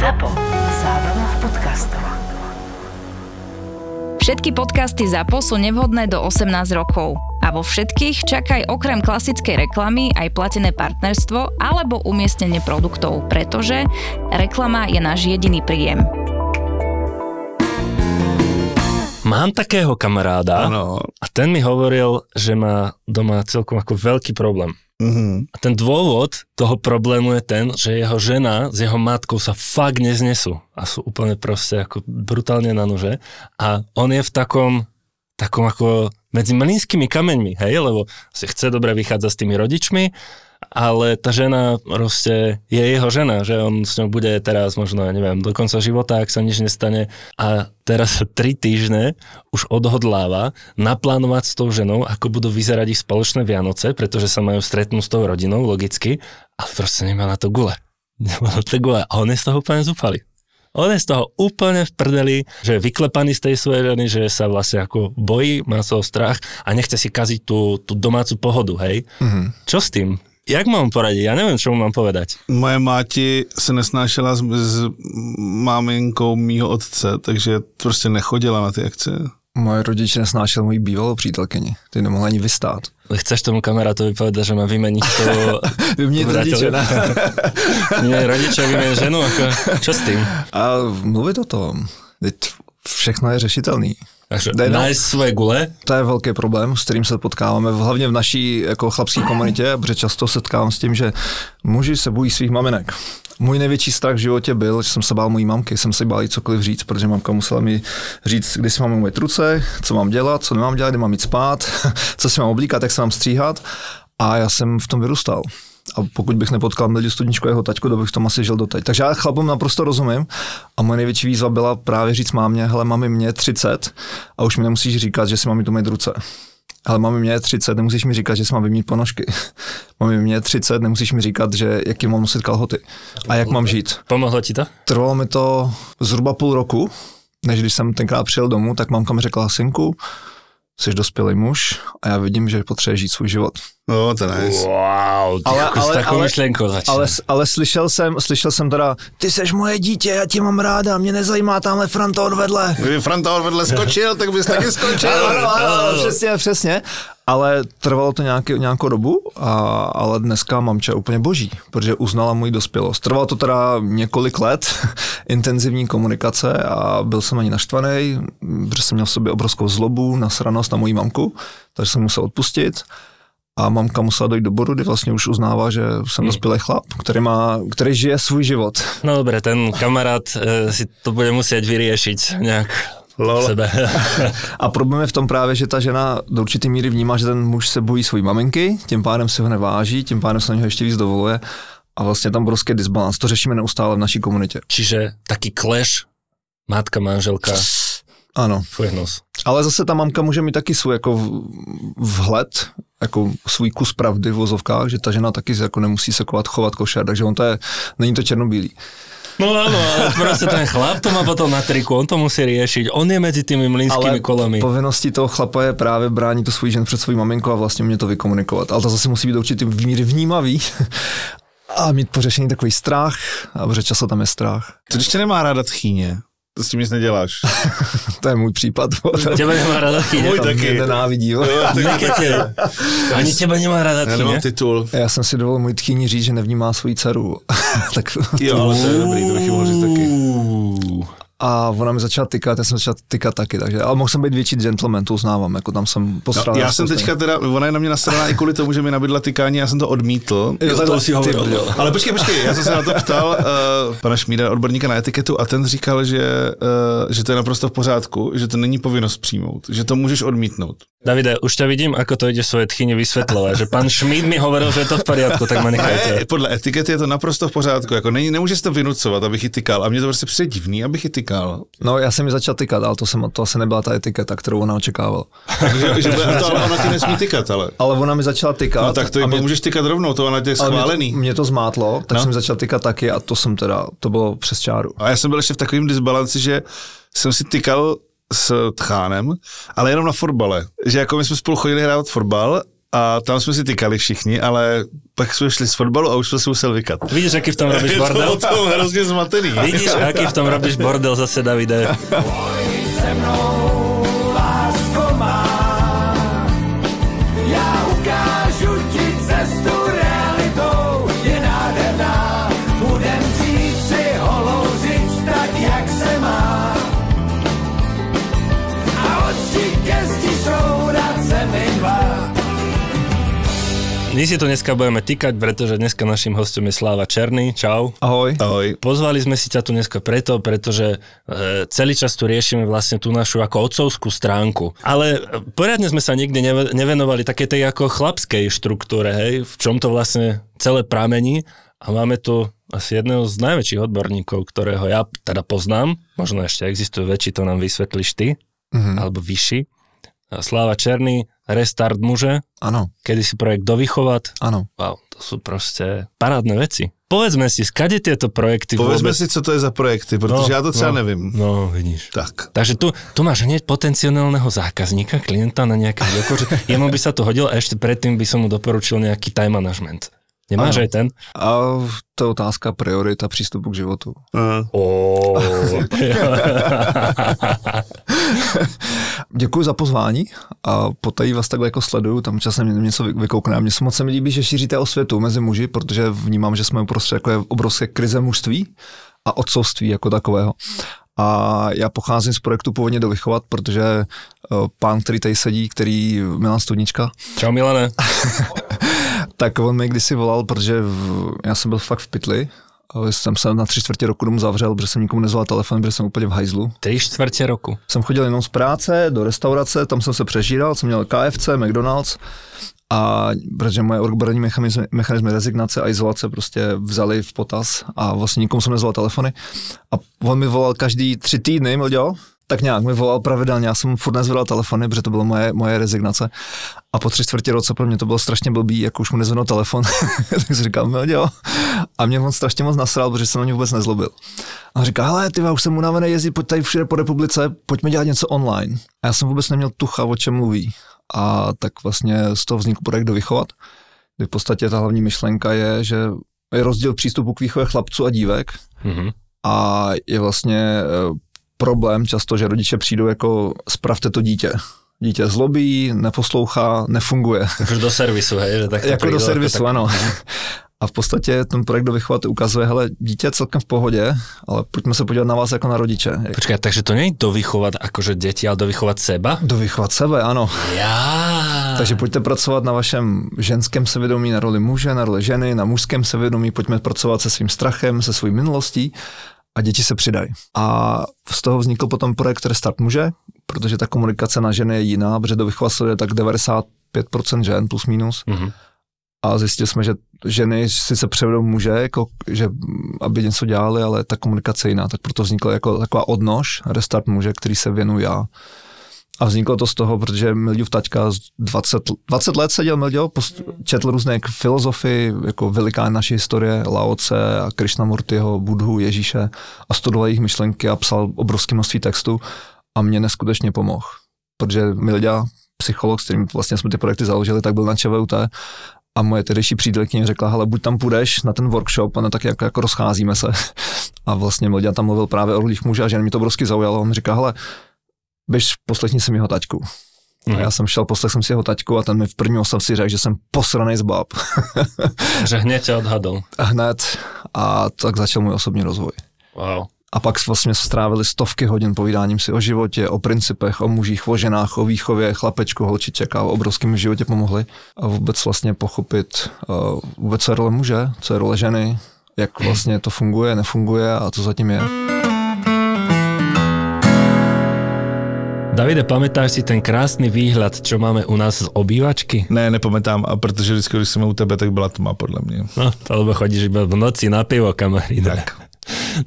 ZAPO. Zábrná v podcastov. Všetky podcasty ZAPO sú nevhodné do 18 rokov. A vo všetkých čakaj okrem klasickej reklamy aj platené partnerstvo alebo umiestnenie produktov, pretože reklama je náš jediný príjem. Mám takého kamaráda Ano. a ten mi hovoril, že má doma celkom ako veľký problém. Mhm. A ten dôvod toho problému je ten, že jeho žena s jeho matkou sa fakt neznesú a sú úplne proste ako brutálne na nože a on je v takom, takom ako medzi mlínskymi kameňmi, hej, lebo si chce dobre vychádzať s tými rodičmi, ale tá žena proste je jeho žena, že on s ňou bude teraz možno, neviem, do konca života, ak sa nič nestane a teraz tri týždne už odhodláva naplánovať s tou ženou, ako budú vyzerať ich spoločné Vianoce, pretože sa majú stretnúť s tou rodinou, logicky, ale proste nemá na to gule. Nemá na to gule a on je z toho úplne zúfalý. On je z toho úplne v prdeli, že je vyklepaný z tej svojej ženy, že sa vlastne ako bojí, má z toho strach a nechce si kaziť tú, tú domácu pohodu, hej? Mm-hmm. Čo s tým? Jak mám poradiť? Ja neviem, čo mu mám povedať. Moje máti se nesnášela s, s máminkou mýho otce, takže prostě nechodila na ty akce. Moje rodiče nesnášel moji bývalou přítelkyni. Ty nemohla ani vystát. Chceš tomu kamarátovi povedať, že má vymeniť to... Vyměnit rodiče, ne? Nie, rodiče vymeniť ženu, ako, čo s tým? A mluvit o tom. Teď všechno je řešitelný. Takže Daj, no. nájsť svoje gule, To je velký problém, s kterým se potkáváme, hlavně v naší jako chlapské komunitě, protože často setkávám s tím, že muži se bojí svých maminek. Můj největší strach v životě byl, že jsem se bál mojí mamky, jsem se bál jí cokoliv říct, protože mamka musela mi říct, kdy si mám umýt ruce, co mám dělat, co nemám dělat, kdy mám jít spát, co si mám oblíkat, jak se mám stříhat. A já jsem v tom vyrůstal. A pokud bych nepotkal Mildu Studničku jeho taťku, to bych v tom asi žil doteď. Takže já chlapům naprosto rozumím. A moje největší výzva byla právě říct mámě, hele, mami, mě je 30 a už mi nemusíš říkat, že si mám jít umýt ruce. Ale mami, mě je 30, nemusíš mi říkat, že si mám vymít ponožky. mami, mě je 30, nemusíš mi říkat, že jaký mám nosit kalhoty a jak mám žít. pomohlo ti to? Trvalo mi to zhruba půl roku, než když jsem tenkrát přijel domů, tak mamka mi řekla, synku, jsi dospělý muž a já vidím, že potřebuješ žít svůj život. No, to je nice. Wow, ty Ale- ale, s ale- ale- myšlenkou začíná. Ale, ale slyšel jsem, slyšel jsem teda, ty seš moje dítě, já tě mám ráda, mě nezajímá tamhle Franta od vedle. Kdyby Franta vedle skočil, tak bys taky skočil. Ano, ano, ano, přesně, přesně. Ale trvalo to nějaký, nějakou dobu, a, ale dneska mamča je úplně boží, protože uznala můj dospělost. Trvalo to teda několik let intenzivní komunikace a byl jsem ani naštvaný, protože jsem měl v sobě obrovskou zlobu, nasranost na moji mamku, takže jsem musel odpustit. A mamka musela dojít do bodu, kdy vlastně už uznává, že jsem dospělý chlap, který, má, který žije svůj život. No dobre, ten kamarát e, si to bude musieť vyriešiť nejak Lol. sebe. A problém je v tom právě, že ta žena do určité míry vnímá, že ten muž se bojí své maminky, tím pádem si ho neváží, tím pádem se na něho ještě víc dovoluje a vlastně tam obrovský disbalans. To řešíme neustále v naší komunitě. Čiže taký clash, matka, manželka, Ano. nos. Ale zase ta mamka může mít taky svůj jako vhled, jako svůj kus pravdy v vozovkách, že ta žena taky jako nemusí se kovat, chovat košer, takže on to je, není to černobílý. No áno, ale proste ten chlap to má potom na triku, on to musí riešiť, on je medzi tými mlínskými kolami. povinností toho chlapa je právě bránit to svůj žen před svou maminkou a vlastně mě to vykomunikovat. Ale to zase musí být určitý míry vnímavý a mít po řešení takový strach, a protože často tam je strach. Co když tě nemá ráda tchýně? To s tím nic neděláš. To je můj případ. Teba nemá rada chyne. Můj taky. mě nenávidí. jo. Nekete. Ani teba nemá rada Já nemám chyne. titul. Já jsem si dovolil můj tchýni říct, že nevnímá svoji dceru. tak Jo, ale to je dobrý, to bych mohl říct taky. A ona mi začala tykat, já jsem začal tykat taky, takže, ale mohl jsem být větší gentleman, to uznávám, jako tam jsem postral. No, já jsem teďka teda, ona je na mě nasraná i kvůli tomu, že mi nabídla tykání, já jsem to odmítl. Jo, takhle, si ty hovoril. brďo. Ale počkej, počkej, já jsem se na to ptal uh, pana Šmída, odborníka na etiketu, a ten říkal, že, uh, že to je naprosto v pořádku, že to není povinnost přijmout, že to můžeš odmítnout. Davide, už ťa vidím, ako to ide svoje tchyni vysvetľovať, že pán Šmíd mi hovoril, že je to v poriadku, tak ma Ne, nechajte. podle etikety je to naprosto v pořádku, jako není, nemůžeš to vynucovat, abych ji tykal, a mě to prostě přijde divný, abych ji tykal. No, já jsem mi začal tykat, ale to, jsem, to asi nebyla ta etiketa, kterou ona očekávala. že, že to, ale ona ti nesmí tykat, ale. Ale ona mi začala tykat. No tak to a jí mě- můžeš tykat rovnou, to ona tě je ale mě to- schválený. Mě to zmátlo, tak No. no. jsem začal tykat taky a to jsem teda, to bylo přes čáru. A já jsem byl ještě v takovém disbalanci, že jsem si tykal s tchánem, ale jenom na fotbale. Že jako my jsme spolu chodili hrát fotbal a tam jsme si tykali všichni, ale pak jsme šli z fotbalu a už jsme si musel vykat. Vidíš, aký v tom robíš Je to bordel? o tom hrozně zmatený. Vidíš, aký v tom robíš bordel zase, Davide? My si to dneska budeme týkať, pretože dneska našim hostom je Sláva Černý. Čau. Ahoj. Ahoj. Pozvali sme si ťa tu dneska preto, pretože e, celý čas tu riešime vlastne tú našu ako otcovskú stránku. Ale e, poriadne sme sa nikdy neve, nevenovali také tej ako chlapskej štruktúre, hej, v čom to vlastne celé pramení. A máme tu asi jedného z najväčších odborníkov, ktorého ja teda poznám, možno ešte existuje väčší, to nám vysvetlíš ty, Mhm. alebo vyšší. A Sláva Černý, Restart muže, Ano, kedy si projekt Dovychovat. ano. Wow, to sú proste parádne veci. Povedzme si, skade tieto projekty Povedzme vôbec... si, co to je za projekty, protože já to třeba no, nevím. No, vidíš. Tak. Takže tu, tu máš hneď potenciálneho zákazníka, klienta na nejaké dokože. Jemu by sa to hodilo a ešte predtým by som mu doporučil nejaký time management. Nemáš Ano. aj ten? A to je otázka priorita přístupu k životu. Oh. Děkuji za pozvání a potají vás takhle jako sleduju, tam časem něco vy- vykoukne. A mně se moc se mi líbí, že šíříte osvětu mezi muži, protože vnímám, že jsme prostě jako je obrovské krize mužství a otcovství jako takového. A já pocházím z projektu Původně dovychovat, protože eh, pán, který tady sedí, který Milan Studnička, Čau Milane. tak on mi kdysi volal, protože v, já jsem byl fakt v pytli, a jsem se na tři čtvrtě roku domů zavřel, protože jsem nikomu nezval telefon, protože jsem úplně v hajzlu. Tri čtvrte roku. Jsem chodil jenom z práce do restaurace, tam jsem se přežíral, jsem měl KFC, McDonald's a protože moje odborní mechanizmy, mechanizmy rezignace a izolace prostě vzali v potaz a vlastně nikomu jsem nezval telefony a on mi volal každý tři týdny, Milďo, tak nějak mi volal pravidelně, já jsem furt nezvedal telefony, protože to bylo moje, moje rezignace a po tři čtvrtě roce pro mě to bylo strašně blbý, jako už mu nezvedl telefon, tak jsem říkal, Milďo, a mě on strašně moc nasral, protože se na mě vůbec nezlobil. A on říká, hele, ty já už jsem unavený jezdit, pojď tady všude po republice, pojďme dělat něco online. A já jsem vůbec neměl tucha, o čem mluví. A tak vlastně z toho vznikl projekt Dovychovat, kdy v podstatě ta hlavní myšlenka je, že je rozdíl přístupu k výchově chlapců a dívek Mhm. a je vlastně eh, problém často, že rodiče přijdou jako spravte to dítě. Dítě zlobí, neposlouchá, nefunguje. Už do servisu, hej? Že tak jako do servisu, ano. A v podstatě ten projekt do vychovat ukazuje, hele, dítě je celkem v pohodě, ale pojďme se podívat na vás jako na rodiče. Jak Počkaj, takže to nie je dovychovať akože deti, ale dovychovať seba? dovychovat sebe, ano. Já. Takže pojďte pracovat na vašem ženském sevědomí, na roli muže, na roli ženy, na mužském sevědomí, pojďme pracovat se svým strachem, se svou minulostí a děti se přidají. A z toho vznikl potom projekt Restart muže, protože ta komunikace na ženy je jiná, protože do vychova je tak 95% žen plus minus. Mhm. A zjistili jsme, že ženy sice převedou muže, jako, že, aby něco dělali, ale ta komunikace je jiná. Tak proto vznikla jako taková odnož, restart muže, který se věnuju já. A vzniklo to z toho, protože Mildiův taťka z 20, 20 let seděl Mildio, post- četl různé k- filozofy, jako velikán naší historie, Lao Tse a Krishnamurtiho, Budhu, Ježíše a studoval jejich myšlenky a psal obrovské množství textů a mě neskutečně pomohl. Protože Mildia, psycholog, s kterým vlastně jsme ty projekty založili, tak byl na ČVUT a moje tehdejší přítelkyně řekla, hele, buď tam půjdeš na ten workshop, a ne tak jako, jako rozcházíme se. A vlastně Mildia tam mluvil právě o rolích muže a žen, mě to obrovsky zaujalo. On říká, hele, běž, poslechni si mi jeho taťku. Mhm. A já jsem šel, poslech jsem si jeho taťku a ten mi v první oslavci řekl, že jsem posranej z bab. Že ťa odhadol. A Hned. A tak začal můj osobní rozvoj. Wow. A pak vlastně strávili stovky hodin povídáním si o životě, o principech, o mužích, o ženách, o výchově, chlapečku, holčiček a o obrovském životě pomohli. A vůbec vlastně pochopit, uh, vůbec co je role muže, co je role ženy, jak vlastně to funguje, nefunguje a co zatím je. Davide, pamätáš si ten krásny výhľad, čo máme u nás z obývačky? Ne, nepamätám, a protože vždycky, když jsme u tebe, tak byla tma, podle mě. No, to lebo chodíš iba v noci na pivo, kamarina. Tak.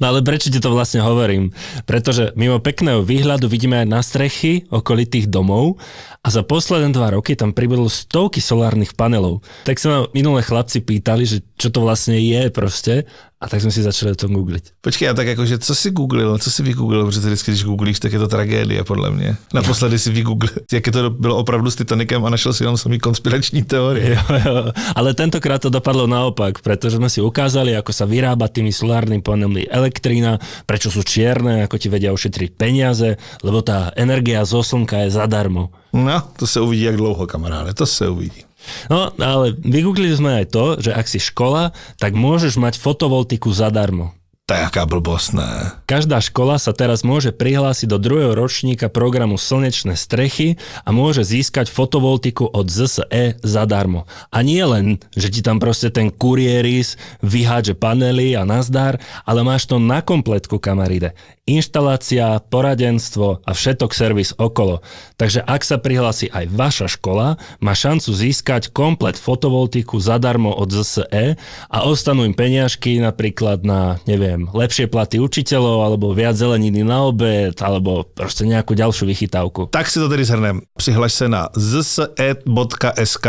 No ale prečo ti to vlastne hovorím? Pretože mimo pekného výhľadu vidíme aj na strechy okolitých domov a za posledné dva roky tam pribudlo stovky solárnych panelov. Tak sa ma minulé chlapci pýtali, že čo to vlastne je proste A tak jsme si začali o tom googlit. Počkej, a tak jakože, co jsi googlil, co jsi vygooglil, protože vždycky, když googlíš, tak je to tragédie, podle mě. Naposledy si vygooglil, jak je to bylo opravdu s Titanicem a našel si jenom samý konspirační teorie. Jo, jo. Ale tentokrát to dopadlo naopak, pretože sme si ukázali, ako sa vyrába tými solárnymi panelmi elektrína, prečo sú čierne, ako ti vedia ušetriť peniaze, lebo tá energia zo slnka je zadarmo. No, to se uvidí, jak dlouho, kamaráde, to se uvidí. No, ale vygooglili sme aj to, že ak si škola, tak môžeš mať fotovoltiku zadarmo. To je jaká blbost, ne? Každá škola sa teraz môže prihlásiť do druhého ročníka programu Slnečné strechy a môže získať fotovoltiku od ZSE zadarmo. A nie len, že ti tam proste ten kurieris vyhádže panely a nazdar, ale máš to na kompletku, kamaride. Inštalácia, poradenstvo a všetok servis okolo. Takže ak sa prihlási aj vaša škola, má šancu získať komplet fotovoltiku zadarmo od ZSE a ostanú im peniažky napríklad na, neviem, lepšie platy učiteľov, alebo viac zeleniny na obed, alebo proste nejakú ďalšiu vychytávku. Tak si to tedy shrnem. Přihlaš se na zse.sk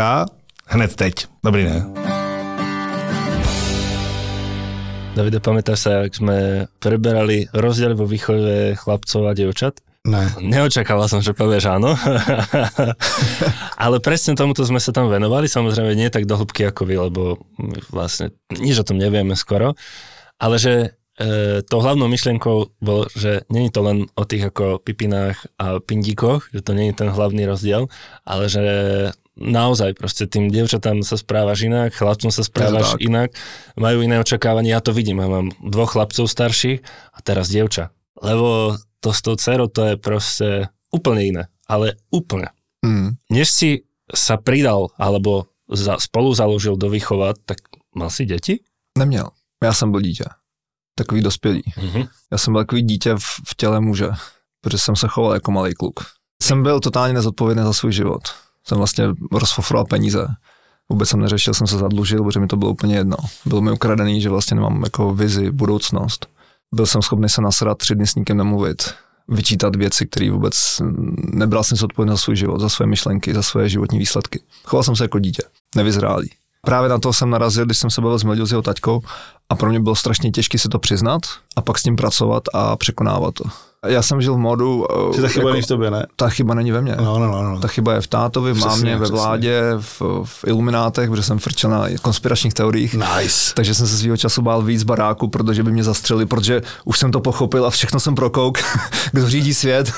hned teď. Dobrý, ne? Davide, pamätáš sa, ak sme preberali rozdiel vo výchove chlapcov a dievčat? Ne. Neočakával som, že povieš áno. Ale presne tomuto sme sa tam venovali, samozrejme nie tak do hĺbky ako vy, lebo my vlastne nič o tom nevieme skoro. Ale že e, tou hlavnou myšlienkou bolo, že není to len o tých ako pipinách a pindíkoch, že to nie je ten hlavný rozdiel, ale že naozaj proste tým dievčatám sa správaš inak, chlapcom sa správaš tak. inak, majú iné očakávania, ja to vidím, ja mám dvoch chlapcov starších a teraz dievča. Lebo to s tou dcerou to je proste úplne iné, ale úplne. Mm. Než si sa pridal alebo za, spolu založil do výchova, tak mal si deti? Neměl. Já jsem byl dítě. Takový dospělý. Mhm. Já jsem byl takový dítě v, v těle muže, protože jsem se choval jako malý kluk. Jsem byl totálně nezodpovědný za svůj život. Jsem vlastně rozfofroval peníze. Vůbec jsem neřešil, jsem se zadlužil, protože mi to bylo úplně jedno. Bylo mi ukradený, že vlastně nemám jako vizi, budoucnost. Byl jsem schopný se nasrat tři dny s nikým nemluvit, vyčítat věci, které vůbec nebral jsem se odpovědnost za svůj život, za své myšlenky, za své životní výsledky. Choval jsem se jako dítě, nevyzrálý. Právě na to jsem narazil, když jsem se bavil s Mildou s jeho taťkou a pro mě bylo strašně těžké si to přiznat a pak s tím pracovat a překonávat to. Já jsem žil v modu... eh, Že ta chyba není v tobě, ne? ta chyba není ve mně. No, no, no. no. Ta chyba je v tátovi, v Přesně, mámě, ve vládě, v, v iluminátech, protože jsem frčel na konspiračních teoriích. Nice. Takže jsem se svýho času bál víc baráku, protože by mě zastřelili, protože už jsem to pochopil a všechno jsem prokouk, kdo řídí svět.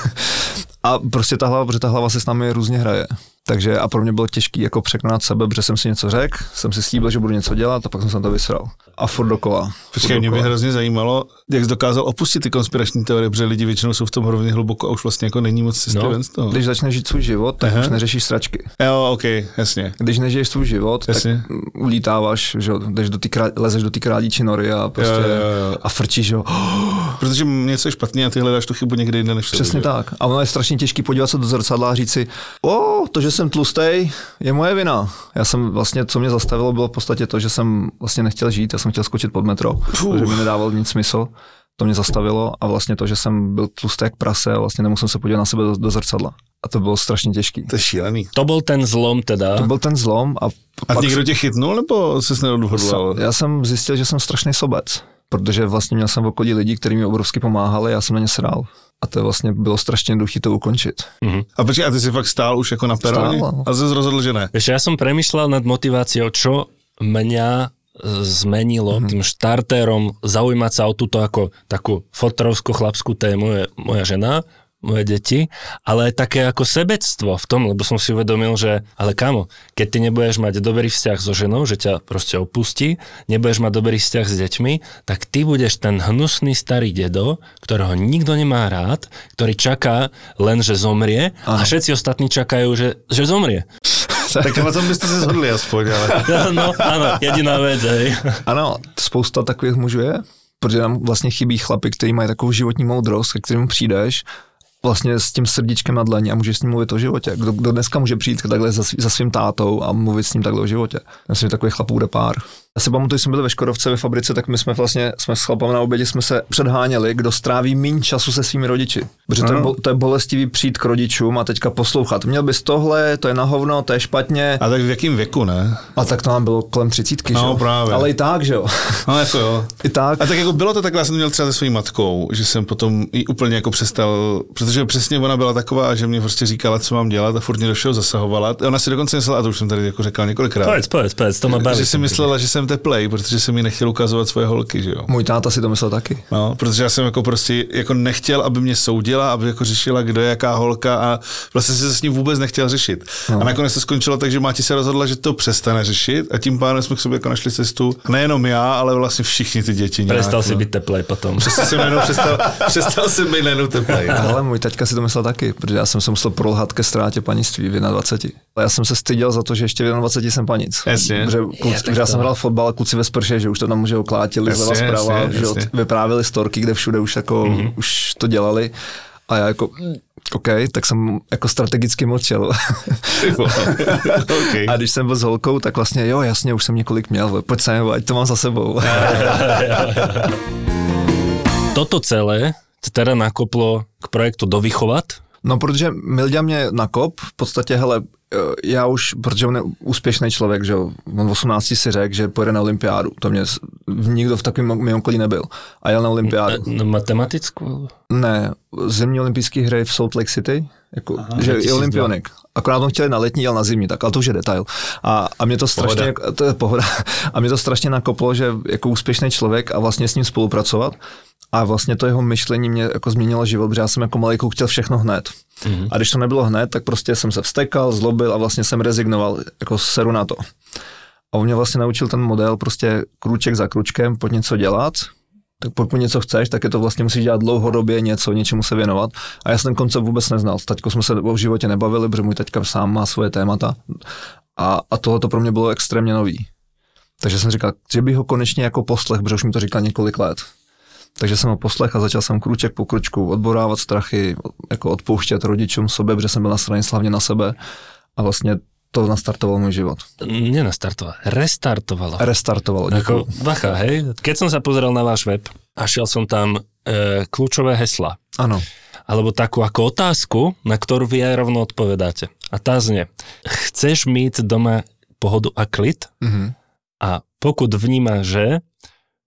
A prostě ta hlava, protože ta hlava se s námi různě hraje. Takže a pro mě bylo těžké jako překonat sebe, protože jsem si něco řekl, jsem si slíbil, že budu něco dělat a pak jsem se to vysral. A furt dokola. Počkej, mě by hrozně zajímalo, jak jsi dokázal opustit ty konspirační teorie, protože lidi většinou jsou v tom hrozně hluboko a už vlastně jako není moc cesty No. ven z toho. Když začneš žít svůj život, tak Aha. už neřešíš sračky. Jo, ok, jasně. Když nežiješ svůj život, Jasně. tak ulítáváš, že jo, jdeš do ty krá, lezeš do ty králíčí nory a prostě Jo, jo, jo. a frčíš, že jo. Protože něco je špatně a ty hledáš tu chybu někde jinde než sobě, Přesně tak. A ono je strašně těžké podívat se do zrcadla a říct si, o, to, že jsem tlustej, je moje vina. Já jsem vlastně, co mě zastavilo, bylo v podstatě to, že jsem vlastně nechtěl žít, já jsem chtěl skočit pod metro, protože mi nedával nic smysl. To mě zastavilo a vlastně to, že jsem byl tlustý jak prase, vlastně nemusel se podívat na sebe do, do zrcadla. A to bylo strašně těžký. To je šílený. To bol ten zlom teda. To byl ten zlom a, A pak někdo tě chytnul, nebo jsi neodhodlal? já jsem zjistil, že jsem strašný sobec, protože vlastně měl jsem v okolí lidí, kteří mi obrovsky pomáhali, já jsem na ně srál. A to vlastně bylo strašně jednoduché to ukončit. A počkej, a ty jsi fakt stál už jako na peroně? Stál, no. A jsi rozhodl, že ne? Vieš, ja som premyšľal nad motiváciou, čo mňa e, zmenilo mm-hmm. tým štartérom zaujímať sa o túto ako takú fotrovsko-chlapskú tému je moja žena, moje deti, ale aj také ako sebectvo v tom, lebo som si uvedomil, že ale kamo, keď ty nebudeš mať dobrý vzťah so ženou, že ťa proste opustí, nebudeš mať dobrý vzťah s deťmi, tak ty budeš ten hnusný starý dedo, ktorého nikto nemá rád, ktorý čaká len, že zomrie a všetci ostatní čakajú, že, že zomrie. Tak na tom byste se shodli aspoň, ale... No, áno, jediná vec, hej. Ano, spousta takových mužů je, protože nám vlastně chybí chlapy, kteří mají takovou životní moudrost, ke kterému přijdeš vlastně s tím srdíčkem na dlaní a můžeš s ním mluvit o životě. Kdo, kdo dneska může přijít takhle za, za svým tátou a mluvit s ním takhle o životě? Já myslím, že takových chlapů bude pár. Já si pamatuju, jsme byli ve Škodovce ve fabrice, tak my jsme vlastně jsme s chlapama na obědě jsme se předháněli, kdo stráví méně času se svými rodiči. Protože to je, bo, to je bolestivý přijít k rodičům a teďka poslouchat. Měl bys tohle, to je na hovno, to je špatně. A tak v jakém věku, ne? A tak to nám bylo kolem třicítky, No, že jo? právě. Ale i tak, že jo? No jako jo. I tak. A tak jako bylo to takhle, já jsem měl třeba se svojí matkou, že jsem potom i úplně jako přestal, protože přesně ona byla taková, že mě prostě říkala, co mám dělat a furt mě do všeho zasahovala. A Ona si dokonce myslela, a to už jsem tady jako řekl několikrát, Povedz, povedz, povedz, to ma baví. že si myslela, že jsem teplej, protože jsem mi nechtěl ukazovat svoje holky, že jo. Můj táta si to myslel taky. No, protože já jsem jako prostě jako nechtěl, aby mě soudila, aby jako řešila, kdo je jaká holka a vlastně se s ním vůbec nechtěl řešit. No. A nakonec to skončilo tak, že Máti se rozhodla, že to přestane řešit a tím pádem jsme k sobě jako našli cestu. Nejenom já, ale vlastně všichni ty děti. nějak, Prestal si no. byť teplej potom. Přesně jsem jenom přestal, přestal jsem být teplej. Ale můj taťka si to myslel taky, protože já jsem se musel prolhat ke ztrátě panictví v 21. Ale já jsem se styděl za to, že ještě v 21 jsem panic. Jasně. Protože, kluci, protože já jsem hrál fotbal a kluci ve sprše, že už to tam že jo, klátili Jasně, zleva zprava, jasně, že jasně. vyprávěli storky, kde všude už jako, mm-hmm. už to dělali. A já jako, OK, tak jsem jako strategicky mlčel. okay. A když jsem byl s holkou, tak vlastně jo, jasně, už jsem několik měl, pojď sem, ať to mám za sebou. Toto celé teda nakoplo k projektu Dovychovat. No, protože Milďa mě nakop, v podstatě, hele, eh, já už, protože on je úspěšný člověk, že jo, on v 18 si řekl, že pojede na olympiádu, to mě, nikdo v takovém mém okolí nebyl. A jel na olympiádu. Na matematickú? Ne, zimní olympijské hry v Salt Lake City, jako, Aha, že je 2002. olympionik. Akorát on chtěl na letní, jel na zimní, tak, ale to už je detail. A, a mě to strašně, jako- to je pohoda, a mě to strašně nakoplo, že jako úspěšný člověk a vlastně s ním spolupracovat. A vlastně to jeho myšlení mě jako změnilo život, protože já jsem jako malý kluk chtěl všechno hned. Mm-hmm. A když to nebylo hned, tak prostě jsem se vstekal, zlobil a vlastně jsem rezignoval, jako seru na to. A on mě vlastně naučil ten model prostě kruček za kručkem, pojď něco dělat, tak pokud něco chceš, tak je to vlastně musíš dělat dlouhodobě něco, něčemu se věnovat. A já jsem ten koncept vůbec neznal. S taťkou jsme se o životě nebavili, protože můj taťka sám má svoje témata. A, a tohle to pro mě bylo extrémně nový. Takže jsem říkal, že bych ho konečně jako poslech, protože už mi to říkal několik let. Takže jsem ho poslech a začal jsem kruček po kručku odborávat strachy, jako odpouštět rodičům sobě, protože jsem byl nasraný slavně na sebe a vlastně to nastartovalo můj život. Nenastartovalo, restartovalo. Restartovalo. Ako, Děkuju. bacha, hej, keď som sa pozeral na váš web a šiel som tam e, kľúčové hesla, Ano. alebo takú ako otázku, na ktorú vy aj rovno odpovedáte. A tá znie, chceš mít doma pohodu a klid? Mhm. A pokud vníma, že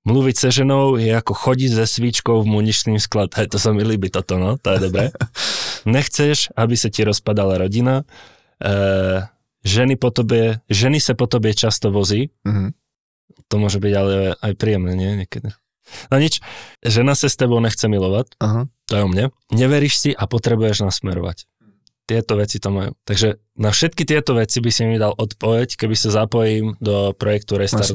mluviť se ženou je ako chodiť se svíčkou v muničným sklad. Hej, to sa mi líbi toto, no, to je dobré. Nechceš, aby se ti rozpadala rodina. E, ženy, po tobě, ženy se po tobě často vozí. Mhm. To môže byť ale aj príjemné, nie? Niekedy. No nič, žena se s tebou nechce milovat, Aha. to je o mne. Neveríš si a potrebuješ nasmerovať. Tieto veci to majú. Takže na všetky tieto veci by si mi dal odpoveď, keby sa zapojím do projektu Restart.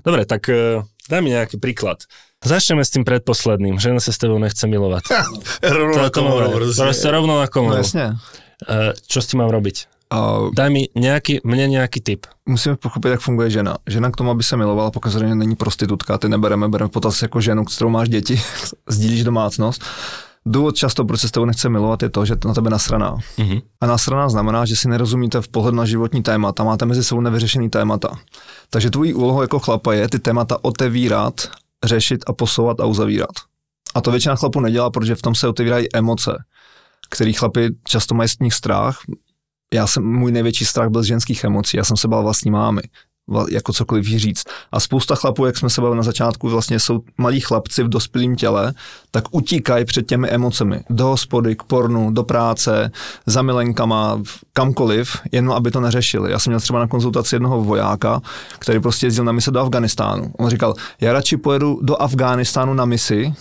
Dobre, tak uh, daj mi nejaký príklad. Začneme s tým predposledným. Žena sa s tebou nechce milovať. Rovnou na komoru. Proste rovno na No komoru. jasně. Uh, čo s tím mám robiť? A Daj mi nejaký, mne nejaký tip. musíme pochopit, jak funguje žena. Žena k tomu, aby se milovala, pokud není prostitutka, ty nebereme, bereme potaz jako ženu, s kterou máš děti, sdílíš domácnost. Důvod často, proč se s tebou nechce milovat, je to, že na tebe nasraná. Mhm. A nasraná znamená, že si nerozumíte v pohledu na životní témata, máte mezi sebou nevyřešený témata. Takže tvojí úlohou jako chlapa je ty témata otevírat, řešit a posouvat a uzavírat. A to většina chlapů nedělá, protože v tom se otevírají emoce, který chlapi často mají z nich strach. Já jsem, můj největší strach byl z ženských emocí, já jsem se bál vlastní mámy, jako cokoliv říct. A spousta chlapů, jak jsme se bavili na začátku, vlastně jsou malí chlapci v dospělém těle, tak utíkají před těmi emocemi. Do hospody, k pornu, do práce, za milenkama, kamkoliv, jen aby to neřešili. Já jsem měl třeba na konzultaci jednoho vojáka, který prostě jezdil na mise do Afganistánu. On říkal, já radši pojedu do Afghánistánu na misi,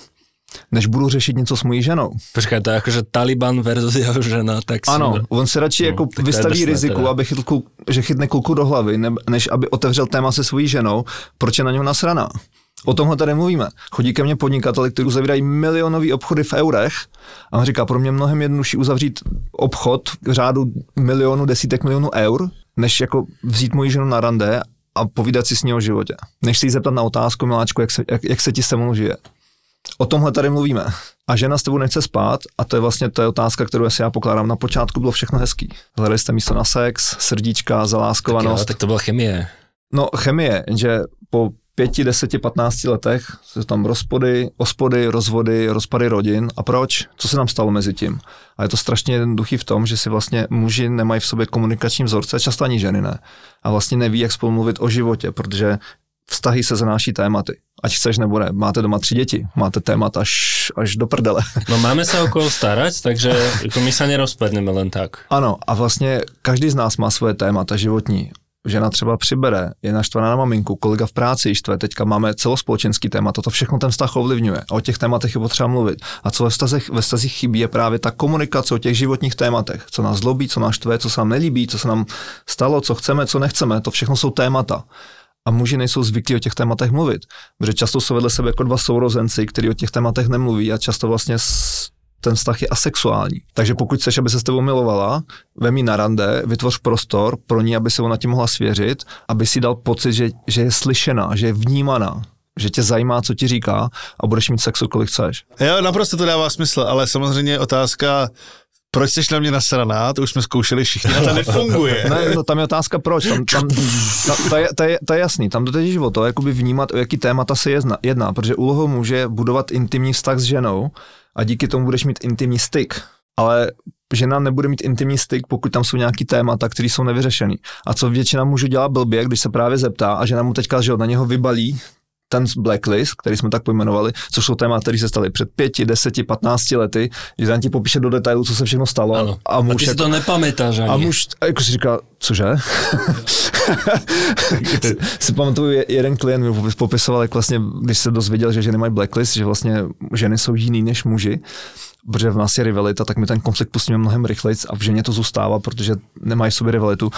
než budu řešit něco s mojí ženou. Počkaj, to je akože Taliban versus jeho žena, tak si- Ano, on se radši No, jako vystaví drsné riziku, teda. aby chytl že chytne kluku do hlavy, ne, než aby otevřel téma se svojí ženou, proč je na něho nasraná. O tomhle tady mluvíme. Chodí ke mně podnikateli, kteří uzavírají milionový obchody v eurech a on říká, pro mě mnohem jednodušší uzavřít obchod v řádu milionu, desítek milionů eur, než jako vzít moji ženu na rande a povídat si s ní o životě. Než si jí zeptat na otázku, miláčku, jak se, jak, jak se ti se mnou žije. O tomhle tady mluvíme. A žena s tebou nechce spát a to je vlastně to je otázka, kterou si já pokládám. Na počátku bylo všechno hezký. Hledali jste místo na sex, srdíčka, tak, jo, zaláskovanost. tak to byla chemie. No chemie, že po pěti, deseti, patnácti letech jsou tam rozpody, ospody, rozvody, rozpady rodin. A proč? Co se nám stalo mezi tím? A je to strašně jednoduchý v tom, že si vlastně muži nemají v sobě komunikační vzorce, často ani ženy ne. A vlastně neví, jak spolu mluvit o životě, protože vztahy se zanáší tématy. Ať chceš nebo ne. Máte doma tři děti, máte témat až, až do prdele. No máme sa o koho starať, takže ako my sa nerozpadneme len tak. Ano, a vlastně každý z nás má svoje témata životní. Žena třeba přibere, je naštvaná na maminku, kolega v práci štve, teďka máme celospolečenský téma, toto všechno ten vztah ovlivňuje. A o těch tématech je potřeba mluvit. A co ve vztazích, ve vztazích chybí, je právě ta komunikace o těch životních tématech. Co nás zlobí, co nás štve, co se nám nelíbí, co se nám stalo, co chceme, co nechceme, to všechno jsou témata. A muži nejsou zvyklí o těch tématech mluvit, protože často jsou vedle sebe jako dva sourozenci, kteří o těch tématech nemluví a často vlastně ten vztah je asexuální. Takže pokud chceš, aby se s tebou milovala, vem na rande, vytvoř prostor pro ní, aby se ona ti mohla svěřit, aby si dal pocit, že, že je slyšená, že je vnímaná, že tě zajímá, co ti říká a budeš mít sexu, kolik chceš. Jo, naprosto to dává smysl, ale samozřejmě otázka, proč jsi na mě nasraná, to už jsme zkoušeli všichni a to nefunguje. Ne, no, tam je otázka proč. Tam, tam, ta, to, je, to, je, to je jasný. Tam jde o to, jakoby vnímat, o jaký témata se jedná, jedná, protože úlohou muže je budovat intimní vztah s ženou a díky tomu budeš mít intimní styk. Ale žena nebude mít intimní styk, pokud tam jsou nějaký témata, které jsou nevyřešený. A co většina mužů dělá blbě, když se právě zeptá a žena mu teďka, že na něho vybalí ten blacklist, který jsme tak pojmenovali, což jsou témata, které se staly před pěti, deseti, patnácti lety, že tam ti popíše do detailu, co se všechno stalo. Áno. A A muž ty si to nepamätáš ani. a muž, a jako si říká, cože? si, pamatuju, je- jeden klient mi popis- popisoval, jak vlastně, když se dozvěděl, že ženy mají blacklist, že vlastně ženy jsou jiný než muži, protože v nás je rivalita, tak my ten konflikt pustíme mnohem rychleji a v ženě to zůstává, protože nemají v sobě rivalitu.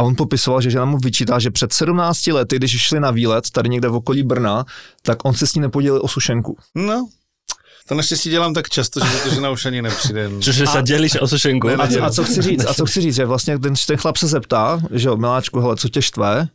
A on popisoval, že žena mu vyčítá, že před 17 lety, když šli na výlet tady někde v okolí Brna, tak on se s ní nepodělil o sušenku. No, to naštěstí dělám tak často, že to žena už ani nepřijde. Čiže sa delíš o sušenku. A, a co chci říct, a co chci říct, že vlastně ten, ten chlap se zeptá, že jo, miláčku, hele, co tě štve,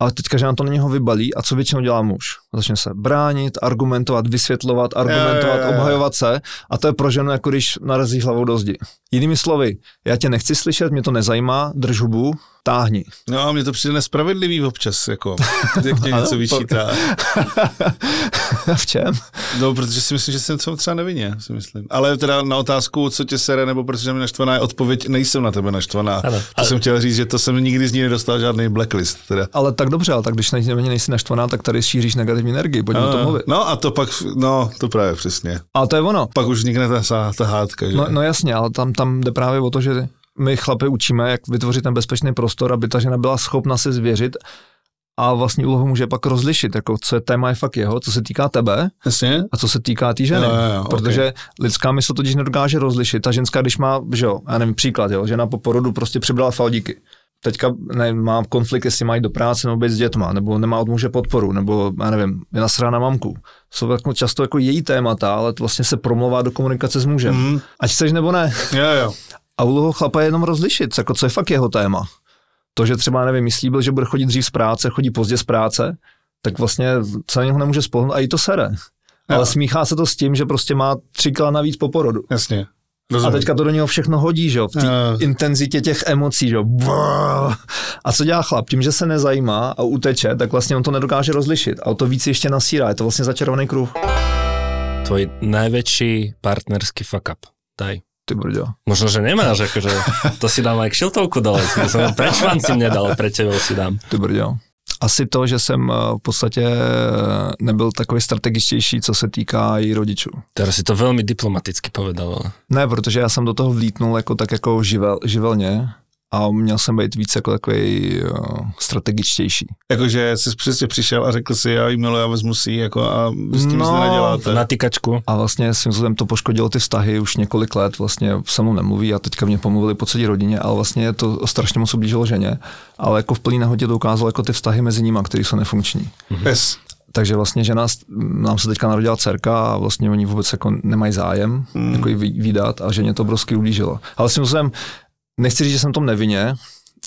a teďka, že na to na něho vybalí a co většinou dělá muž? Začne se bránit, argumentovat, vysvětlovat, argumentovat, Jo, jo, jo. obhajovat se a to je pro ženu, jako když narazí hlavou do zdi. Jinými slovy, já tě nechci slyšet, mě to nezajímá, drž hubu, táhni. No a mně to přijde nespravedlivý občas, jako, jak mě něco vyčítá. v čem? No, protože si myslím, že jsem to třeba nevině, si myslím. Ale teda na otázku, co tě sere, nebo protože mě naštvaná je odpověď, nejsem na tebe naštvaná. Ano. To Ale- jsem chtěl říct, že to jsem nikdy z ní nedostal žádný blacklist. Teda. Ale tak dobře, ale tak když na mě nejsi naštvaná, tak tady šíříš negativní energii, pojďme o tom mluvit. no a to pak, no, to právě přesně. Ale to je ono. Pak už vznikne ta, ta hádka, že? No, no jasně, ale tam, tam jde právě o to, že my chlapy učíme, jak vytvořit ten bezpečný prostor, aby ta žena byla schopna se zvěřit a vlastní úlohu může pak rozlišit, jako co je téma je fakt jeho, co se týká tebe Jasně? a co se týká té tý ženy. Jo, jo, jo, Protože lidská mysl totiž nedokáže rozlišit. Ta ženská, když má, že jo, já nevím, příklad, jo, žena po porodu prostě přibrala faldíky. Teďka ne, má konflikt, jestli mají do práce nebo být s dětma, nebo nemá od muže podporu, nebo já nevím, je nasrá na mamku. Jsou jako často jako její témata, ale to vlastně se promlouvá do komunikace s mužem. Mhm. Ať chceš nebo ne. Jo, jo. A úlohou chlapa je jenom rozlišit, jako co je fakt jeho téma. To, že třeba, nevím, myslí byl, že bude chodit dřív z práce, chodí pozdě z práce, tak vlastně se na něho nemůže spolhnout a i to sere. Ale Jo. smíchá se to s tím, že prostě má tři navíc po porodu. Jasně. A Rozumím. teďka to do něho všechno hodí, že jo, v té Jo. intenzitě těch emocí, že jo. A co dělá chlap? Tím, že se nezajímá a uteče, tak vlastně on to nedokáže rozlišit. A o to víc ještě nasírá. Je to vlastně začarovaný kruh. Tvoj najväčší partnerský fuck up. Daj. Ty brďo. Možno, že nemáš, akože to si dám aj kšiltovku dole. To som preč vám si nedal, pre tebou si dám. Ty brďo. Asi to, že jsem eh, v podstatě eh, nebyl takový strategičtější, co se týká její rodičů. Teraz si to veľmi diplomaticky povedal. Ne, protože já jsem do toho vlítnul jako tak jako živel, živelně a měl jsem být víc jako takový uh, strategičtější. Jakože jsi přesně přišel a řekl si, já jí miluji a vezmu si jako a s tím nic No, nenaděláte. Na týkačku. A vlastně svým způsobem to poškodilo ty vztahy už několik let, vlastně se mnou nemluví a teďka mě pomluvili po celé rodině, ale vlastně to strašně moc ublížilo ženě, ale jako v plný nahodě to ukázalo jako ty vztahy mezi nimi, které jsou nefunkční. Yes. Takže vlastně žena, nám se teďka narodila dcerka a vlastně oni vůbec jako nemají zájem hmm. jako ji výdat a ženě to obrovsky ublížilo. Ale svým způsobem, nechci říct, že jsem tom nevinně,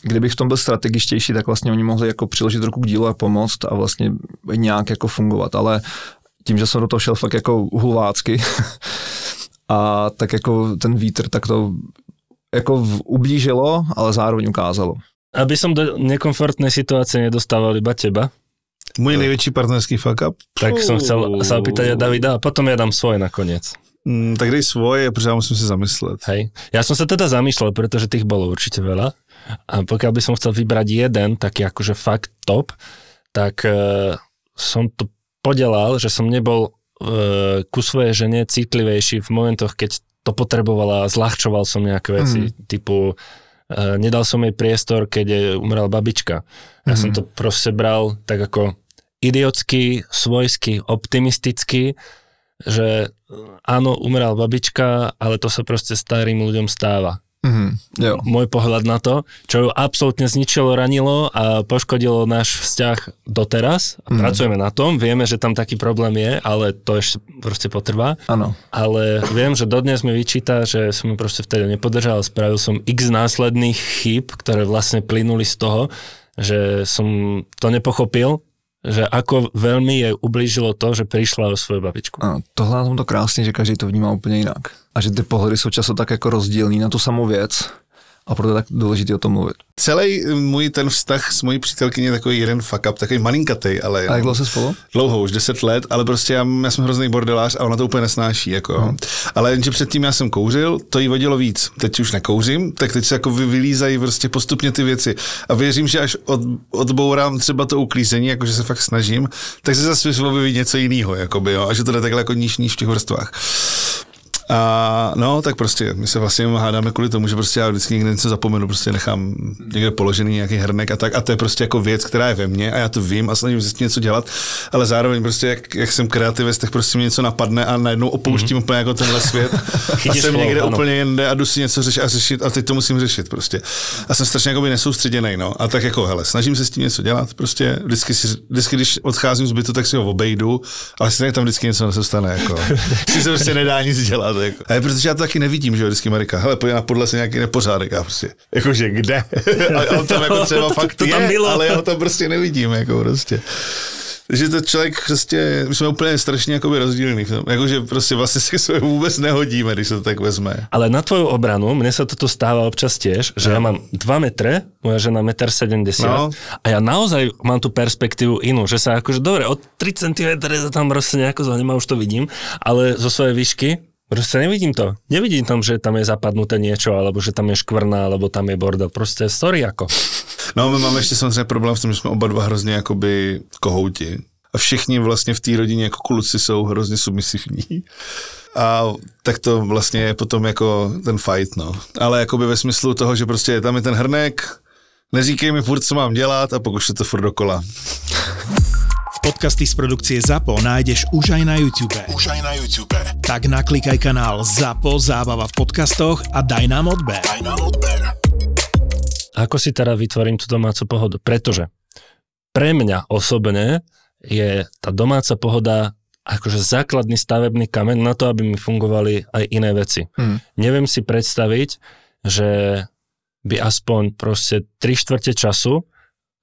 kdybych v tom byl strategičtější, tak vlastně oni mohli jako přiložit ruku k dílu a pomoct a vlastně nějak jako fungovat, ale tím, že jsem do toho šel fakt jako hulvácky a tak jako ten vítr, tak to jako ublížilo, ale zároveň ukázalo. Aby som do nekomfortnej situácie nedostával iba teba, Můj největší partnerský fuck up? Tak som chcel sa opýtať aj Davida a potom ja dám svoje nakoniec. Mm, tak dej svoje, protože já musím si zamyslet. Hej. Ja som sa teda zamýšľal, pretože tých bolo určite veľa. A pokiaľ by som chcel vybrať jeden, taký akože fakt top, tak som to podelal, že som nebol e, ku svojej žene citlivejší v momentoch, keď to potrebovala a zľahčoval som nejaké veci, mm. typu e, nedal som jej priestor, keď je umrela babička. Ja mm. som to proste bral tak ako idiotsky, svojsky, optimisticky, že áno, umrela babička, ale to sa proste starým ľuďom stáva. Mhm, jo. Môj pohľad na to, čo ju absolútne zničilo, ranilo a poškodilo náš vzťah doteraz. A Mhm. pracujeme na tom, vieme, že tam taký problém je, ale to ešte proste potrvá. Ano. Ale viem, že dodnes mi vyčíta, že som ju proste vtedy nepodržal, spravil som x následných chýb, ktoré vlastne plynuli z toho, že som to nepochopil, že ako veľmi jej ublížilo to, že prišla o svoju babičku. A tohle na tom to krásně, že každý to vnímá úplně jinak. A že ty pohledy jsou často tak jako rozdílný na tu samou věc. A proto je tak důležité o tom mluvit. Celý můj ten vztah s mojí přítelkyní je takový jeden fuck up, takový malinkatej, ale... A jak dlouho se spolu? Dlouho, už 10 let, ale prostě já, já jsem hrozný bordelář a ona to úplně nesnáší. Jako. Hmm. Ale jenže předtím já jsem kouřil, to jí vadilo víc. Teď už nekouřím, tak teď se jako vy- vylízají prostě postupně ty věci. A věřím, že až od, odbourám třeba to uklízení, jakože se fakt snažím, tak se zase objeví něco jiného, jakoby, jo, a že to jde takhle jako níž, níž v těch vrstvách. A no, tak prostě, my se vlastně hádáme kvůli tomu, že prostě já vždycky někde něco zapomenu, prostě nechám někde položený nějaký hrnek a tak. A to je prostě jako věc, která je ve mně a já to vím a snažím se s tím něco dělat, ale zároveň prostě, jak, jak jsem kreativec, tak prostě mě něco napadne a najednou opouštím mm-hmm. úplně jako tenhle svět a jsem někde ano. úplně jinde a jdu si něco řešit a řešit a teď to musím řešit prostě. A jsem strašně jakoby nesoustředěný, no. A tak jako, hele, snažím se s tím něco dělat, prostě vždycky, si, vždycky když odcházím z bytu, tak si ho obejdu, ale stejně tam vždycky něco se stane, jako. si se prostě nedá nic dělat, jako. A je, protože já to taky nevidím, že jo, vždycky Marika, hele, pojď na podle se nějaký nepořádek, a prostě, jakože kde? a on tam jako třeba To- fakt to tam je, bylo. ale já ho tam prostě nevidím, jako prostě. Takže to člověk prostě, my jsme úplně strašně jakoby rozdílný v tom, jakože prostě vlastně si sobě vůbec nehodíme, když se to tak vezme. Ale na tvoju obranu, mne sa toto stáva občas tiež, že ja mám 2 metre, moja žena 1,70 m No. a ja naozaj mám tú perspektívu inú, že sa akože, dobre, od 3 cm sa tam proste nejako zanimá, už to vidím, ale zo svojej výšky Proste nevidím to. Nevidím tam, že tam je zapadnuté niečo, alebo že tam je škvrna, alebo tam je bordel. Proste sorry ako. No, my máme ještě samozřejmě problém v tom, že jsme oba dva hrozně jakoby kohouti. A všichni vlastně v té rodině jako kluci jsou hrozně submisivní. A tak to vlastně je potom jako ten fight, no. Ale jakoby ve smyslu toho, že prostě tam je ten hrnek, neříkej mi furt, co mám dělat a pokud to furt dokola. Podcasty z produkcie ZAPO nájdeš už aj na YouTube. Už aj na YouTube. Tak naklikaj kanál ZAPO Zábava v podcastoch a daj nám odber. Daj nám odber. Ako si teda vytvorím tú domácu pohodu? Pretože pre mňa osobne je tá domáca pohoda akože základný stavebný kameň na to, aby mi fungovali aj iné veci. Hmm. Neviem si predstaviť, že by aspoň proste 3 štvrte času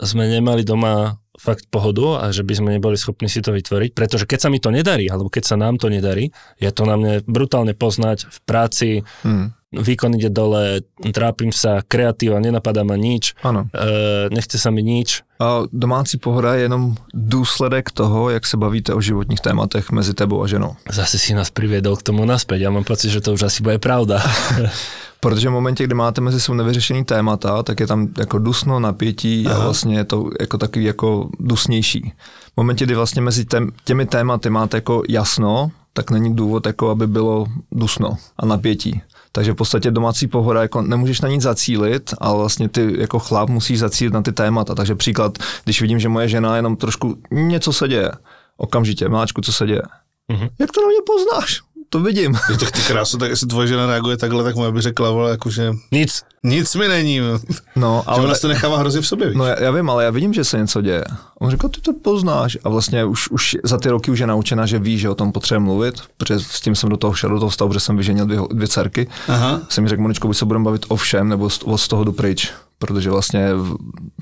sme nemali doma fakt pohodu a že by sme neboli schopní si to vytvoriť, pretože keď sa mi to nedarí, alebo keď sa nám to nedarí, je to na mne brutálne poznať v práci, Hmm. výkon ide dole, trápim sa, kreatíva, nenapadá ma nič, Ano. e, nechce sa mi nič. A domácí pohoda je jenom důsledek toho, jak se bavíte o životních tématech mezi tebou a ženou. Zase si nás priviedol k tomu naspäť. Ja mám pocit, že to už asi bude pravda. Protože v momentě, kdy máte mezi sebou nevyřešený témata, tak je tam jako dusno, napětí a vlastně je to jako takový jako dusnější. V momentě, kdy vlastně mezi těmi tématy máte jako jasno, tak není důvod, jako aby bylo dusno a napětí. Takže v podstatě domácí pohoda, jako nemůžeš na nic zacílit, ale vlastně ty jako chlap musíš zacílit na ty témata. Takže příklad, když vidím, že moje žena jenom trošku něco se děje, okamžitě, máčku, co se děje. Mhm. Jak to na mě poznáš? To vidím. Je tak ty krásu, tak jestli tvoje žena reaguje takhle, tak moje by řekla, vole, jakože Nic. nic mi není. no. No, Ale... Že ona to nechává hrozně v sobě, víš? No já, já vím, ale já vidím, že se něco děje. On říkal, ty to poznáš. A vlastně už, už za ty roky už je naučena, že ví, že o tom potřebuje mluvit, protože s tím jsem do toho šel, do toho stavu, že jsem vyženil dvě, dvě dcerky. Aha. Jsem mi řekl, Moničko, buď se budeme bavit o všem, nebo z, z toho jdu pryč. Protože vlastně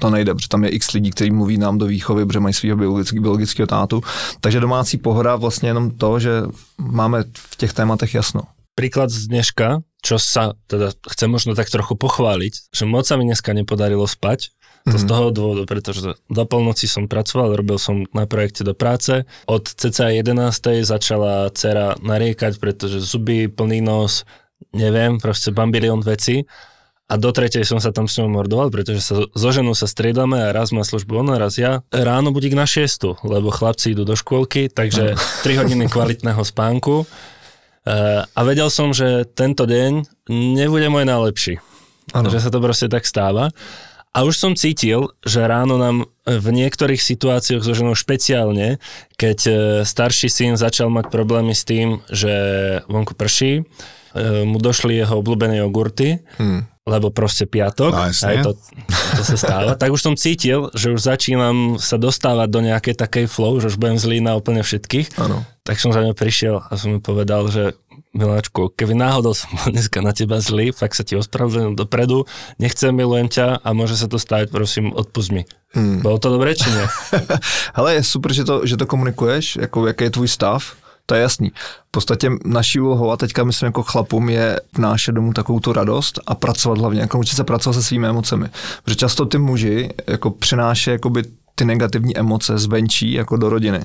to nejde, protože tam je x lidí, kteří mluví nám do výchovy, protože mají svého biologického, biologického tátu. Takže domácí pohoda vlastně jenom to, že máme v těch tématech jasno. Príklad z dneška, čo sa teda chcem možno tak trochu pochváliť, že moc sa mi dneska nepodarilo spať, To z toho dôvodu, pretože do polnoci som pracoval, robil som na projekte do práce. Od cca 11. začala dcera nariekať, pretože zuby, plný nos, neviem, proste bambilión veci. A do tretej som sa tam s ňou mordoval, pretože sa so ženou sa striedame a raz má službu ona, raz ja. Ráno budík na šiestu, lebo chlapci idú do škôlky, takže 3 hodiny kvalitného spánku. Eh, A vedel som, že tento deň nebude môj najlepší. Ano. Že sa to proste tak stáva. A už som cítil, že ráno nám v niektorých situáciách so ženou špeciálne, keď eh, starší syn začal mať problémy s tým, že vonku prší, mu došli jeho obľúbené jogurty, Hmm. lebo proste piatok, No, jasne. aj to, to sa stáva, tak už som cítil, že už začínam sa dostávať do nejakej takej flow, že už budem zlý na úplne všetkých. Ano. Tak som za ňou prišiel a som mi povedal, že Miláčku, keby náhodou som bol dneska na teba zlý, tak sa ti ospravedlňujem dopredu, nechcem, milujem ťa a môže sa to stať, prosím, odpust mi. Hmm. Bolo to dobré, či nie? Hele, je super, že to, že to komunikuješ, jako jaký je tvůj stav, to je jasný. V podstatě naší úlohou a teďka myslím jako chlapům je vnášet domů takovou tu radost a pracovat hlavně, jako učit se pracovat se svými emocemi. Protože často ty muži jako přináší jakoby ty negativní emoce zvenčí jako do rodiny.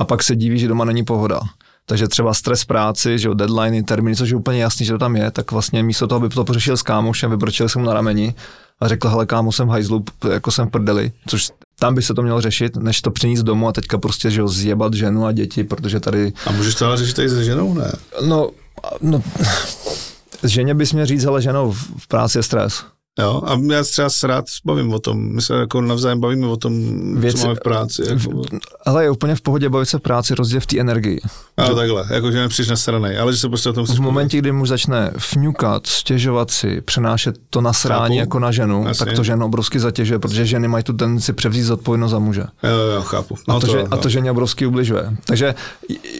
A pak se diví, že doma není pohoda. Takže třeba stres práci, že jo, deadliny, termíny, což je úplně jasný, že to tam je, tak vlastně místo toho, aby to pořešil s kámošem, vybročil se mu na rameni a řekl, hele kámo, jsem v hajzlu, jako jsem v prdeli, což tam by se to mělo řešit, než to přinést domů a teďka prostě, že jo, zjebat ženu a děti, protože tady, A můžeš to ale řešit tady se ženou, ne? no, no, ženě bys měl říct, hele ženo, v v práci je stres. Jo, a já třeba se rád bavím o tom. My se jako navzájem bavíme o tom, Věci- co máme v práci. Jako, Ale je úplně v pohodě bavit se v práci, rozdíl v té energii. ale takhle, jako že nepřijdeš na straně, ale že se prostě o tom V momentě, kdy muž začne fňukat, stěžovat si, přenášet to nasrání Chápu. jako na ženu, Jasně. tak to ženu obrovsky zatěžuje, protože ženy mají tu tendenci převzít zodpovědnost za muže. Jo, jo, jo, chápu. No a, to, že, a to jo. ženě obrovsky ubližuje. Takže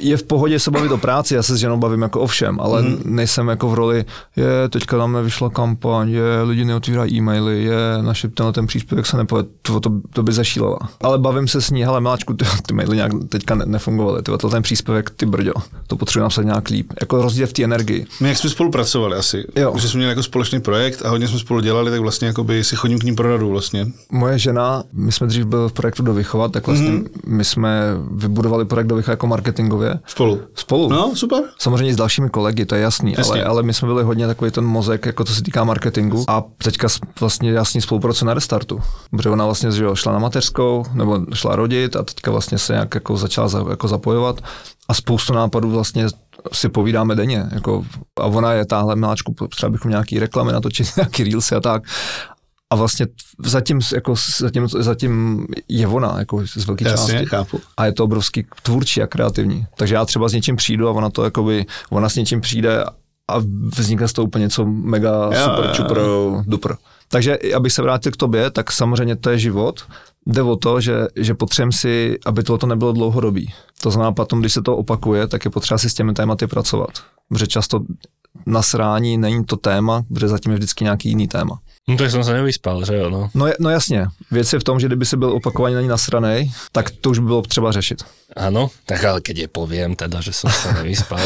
je v pohodě se bavit o práci, já se s ženou bavím jako o všem, ale mm. nejsem jako v roli, je, teďka nám nevyšla kampaň, je, lidi neotvírají e-maily, je, naše tenhle ten příspěvek se nepovede, to, to, to by zašílela. Ale bavím se s ní, hele Miláčku, ty, ty maily nějak teďka ne, nefungovaly, ty, to ten příspěvek, ty brďo, to potřebuji napsat nějak líp. Jako rozdíl v té energii. My jak jsme spolupracovali asi, Jo. že jsme měli jako společný projekt a hodně jsme spolu dělali, tak vlastně jakoby si chodím k ním pro radu vlastně. Moje žena, my jsme dřív byli v projektu do Vychovat, tak vlastně Mhm. mm. my jsme vybudovali projekt do Vychovat jako marketingově. Spolu. Spolu. No, super. Samozřejmě s dalšími kolegy, to je jasný, Jasně. ale, ale my jsme byli hodně takový ten mozek, jako co se týká marketingu. A teďka s- vlastně jasný spolupracuje na restartu. Protože ona vlastně že jo, šla na mateřskou, nebo šla rodit a teďka vlastně se nějak jako začala za, jako zapojovat. A spoustu nápadů vlastně si povídáme denně. Jako, a ona je táhle miláčku, třeba bychom nějaký reklamy natočit, nějaký reelsy a tak. A vlastně zatím, jako, zatím, zatím je ona, jako z velké části chápu. a je to obrovský tvůrčí a kreativní. Takže já třeba s něčím přijdu a ona to jakoby, ona s něčím přijde a vznikne z toho úplně něco mega Jo, super, jo, čupr, dupr. Takže abych se vrátil k tobě, tak samozřejmě to je život. Jde o to, že, že potřebujeme si, aby tohle nebylo dlouhodobý. To znamená, potom, když se to opakuje, tak je potřeba si s těmi tématy pracovat. Protože často nasrání není to téma, protože zatím je vždycky nějaký jiný téma. No tak som sa nevyspal, že jo, no. No, no jasně, věc je v tom, že kdyby si byl opakovaně na ní nasranej, tak to už by bylo třeba řešit. Áno, tak ale keď je poviem teda, že som sa nevyspal,